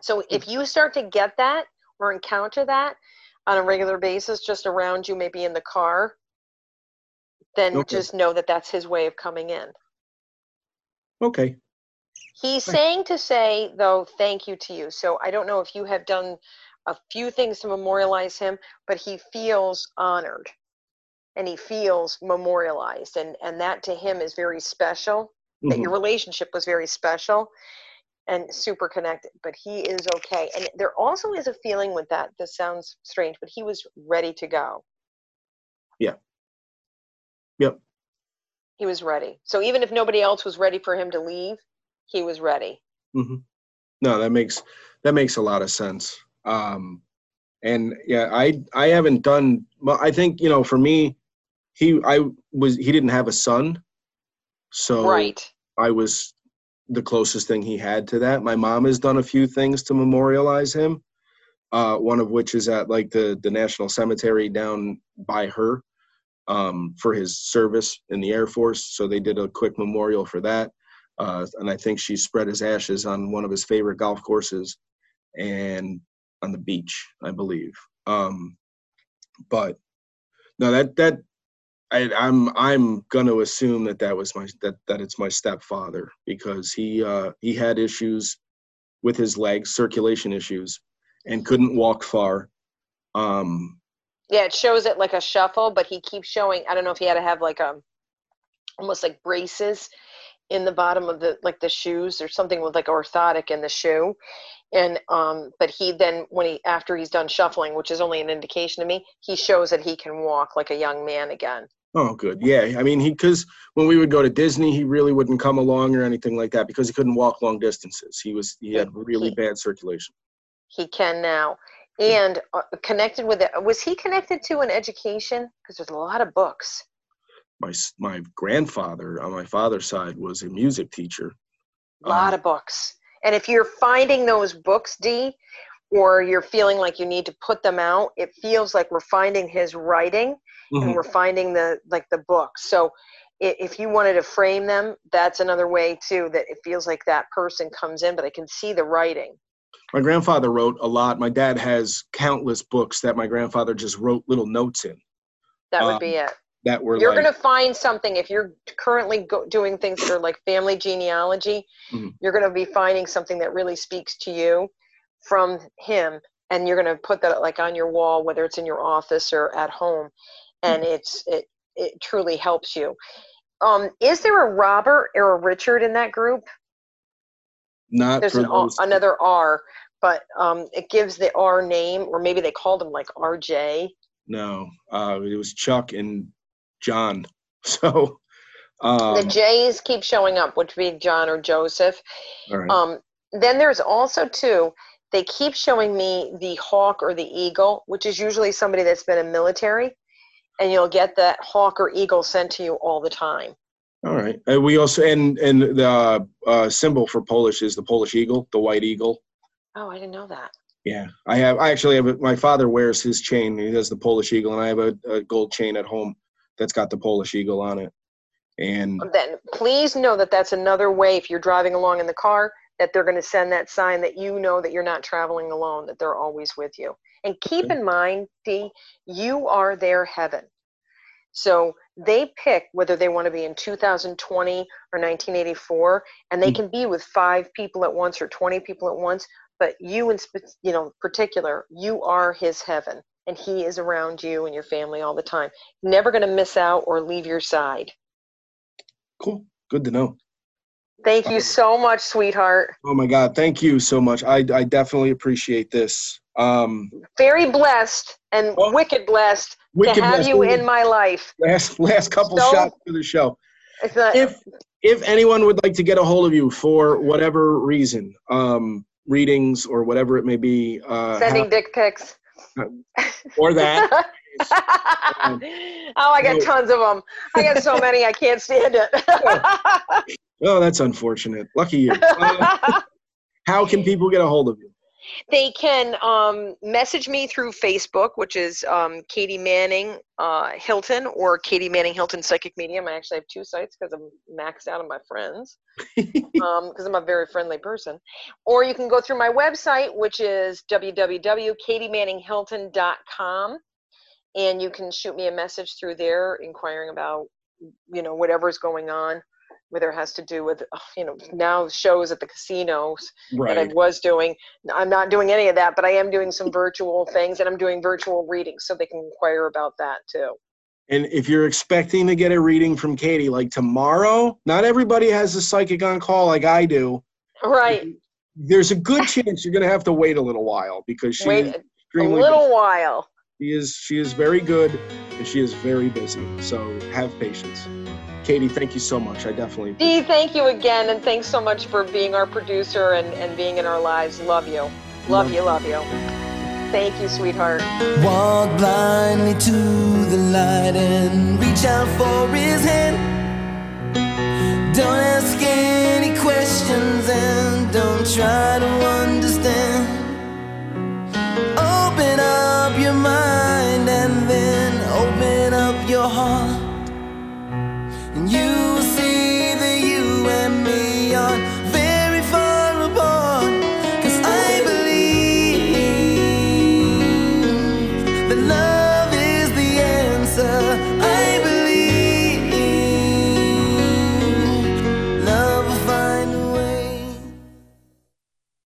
So if you start to get that or encounter that on a regular basis, just around you, maybe in the car, then Okay. just know that that's his way of coming in. Okay. He's Right. saying to say, though, thank you to you. So I don't know if you have done a few things to memorialize him, but he feels honored and he feels memorialized. And, and that to him is very special. That Mhm. your relationship was very special and super connected, but he is okay. And there also is a feeling with that. This sounds strange, but he was ready to go. Yeah. Yep. He was ready. So even if nobody else was ready for him to leave, he was ready. Mm-hmm. No, that makes that makes a lot of sense. Um, and yeah, I I haven't done. Well, I think you know, for me, he I was he didn't have a son, so right. I was the closest thing he had to that. My mom has done a few things to memorialize him. Uh, one of which is at like the the national cemetery down by her um, for his service in the Air Force. So they did a quick memorial for that. Uh, and I think she spread his ashes on one of his favorite golf courses and on the beach, I believe. Um, but no, that that I, I'm I'm gonna assume that that was my that that it's my stepfather because he uh, he had issues with his legs, circulation issues, and couldn't walk far. Um, Yeah, it shows it like a shuffle, but he keeps showing. I don't know if he had to have like a almost like braces in the bottom of the like the shoes or something with like orthotic in the shoe. And um, but he then when he after he's done shuffling, which is only an indication to me, he shows that he can walk like a young man again. Oh, good. Yeah. I mean, he, because when we would go to Disney, he really wouldn't come along or anything like that because he couldn't walk long distances. He was, he had really He- bad circulation. He can now. And uh, connected with it, was he connected to an education? Because there's a lot of books. My, my grandfather on my father's side was a music teacher. A lot Um, of books. And if you're finding those books, D, or you're feeling like you need to put them out, it feels like we're finding his writing and Mhm. we're finding the like the books. So if you wanted to frame them, that's another way too. That it feels like that person comes in, but I can see the writing. My grandfather wrote a lot. My dad has countless books that my grandfather just wrote little notes in That would Um, be it. that were You're like, going to find something if you're currently go- doing things that are like family genealogy. Mhm. You're going to be finding something that really speaks to you from him, and you're going to put that like on your wall, whether it's in your office or at home, and it's it it truly helps you. Um, is there a Robert or a Richard in that group? not There's an, another R, but um, it gives the R name, or maybe they called him like RJ. no, uh, it was Chuck and John. So, um, the J's keep showing up, which would be John or Joseph. right. Um, then there's also two. They keep showing me the hawk or the eagle, which is usually somebody that's been in military, and you'll get that hawk or eagle sent to you all the time. All right. Uh, we also and and the uh, symbol for Polish is the Polish eagle, the white eagle. Oh, I didn't know that. Yeah, I have. I actually have. A, my father wears his chain. He has the Polish eagle, and I have a, a gold chain at home that's got the Polish eagle on it. And Then please know that that's another way if you're driving along in the car that they're going to send that sign that you know that you're not traveling alone, that they're always with you. And keep in mind, Dee, you are their heaven. So they pick whether they want to be in 2020 or 1984, and they Mm. can be with five people at once or 20 people at once. But you, in you know, particular, you are his heaven, and he is around you and your family all the time. Never going to miss out or leave your side. cool, good to know. Thank you so much, sweetheart. Oh my God, thank you so much. I I definitely appreciate this. Um, Very blessed and Oh. wicked blessed wicked to have blessed. you in my life. last last couple So- shots for the show. Not, If if anyone would like to get a hold of you for whatever reason, um, readings or whatever it may be, uh, sending dick pics. or that. oh, I got No. tons of them. I got so many, I can't stand it. Oh, that's unfortunate. Lucky you. Uh, how can people get a hold of you? They can um, message me through Facebook, which is um, Katie Manning uh, Hilton or Katie Manning Hilton Psychic Medium. I actually have two sites because I'm maxed out on my friends because I'm a very friendly person. Or you can go through my website, which is www.katiemanningHilton.com, and you can shoot me a message through there inquiring about you know whatever's going on whether it has to do with uh, you know now shows at the casinos that I was doing. I'm not doing any of that, but I am doing some virtual things and I'm doing virtual readings so they can inquire about that too. And if you're expecting to get a reading from Katie like tomorrow, not everybody has a psychic on call like I do. Right. There's a good chance you're going to have to wait a little while because she Wait a little while. She is she is very good and she is very busy. So have patience. Katie, thank you so much. I definitely Dee, thank you again and thanks so much for being our producer and, and being in our lives. Love you. Love you, love you. Thank you, sweetheart. Walk blindly to the light and reach out for his hand. Don't ask any questions and don't try to understand. Open up your mind and then open up your heart. And you will see that you and me are.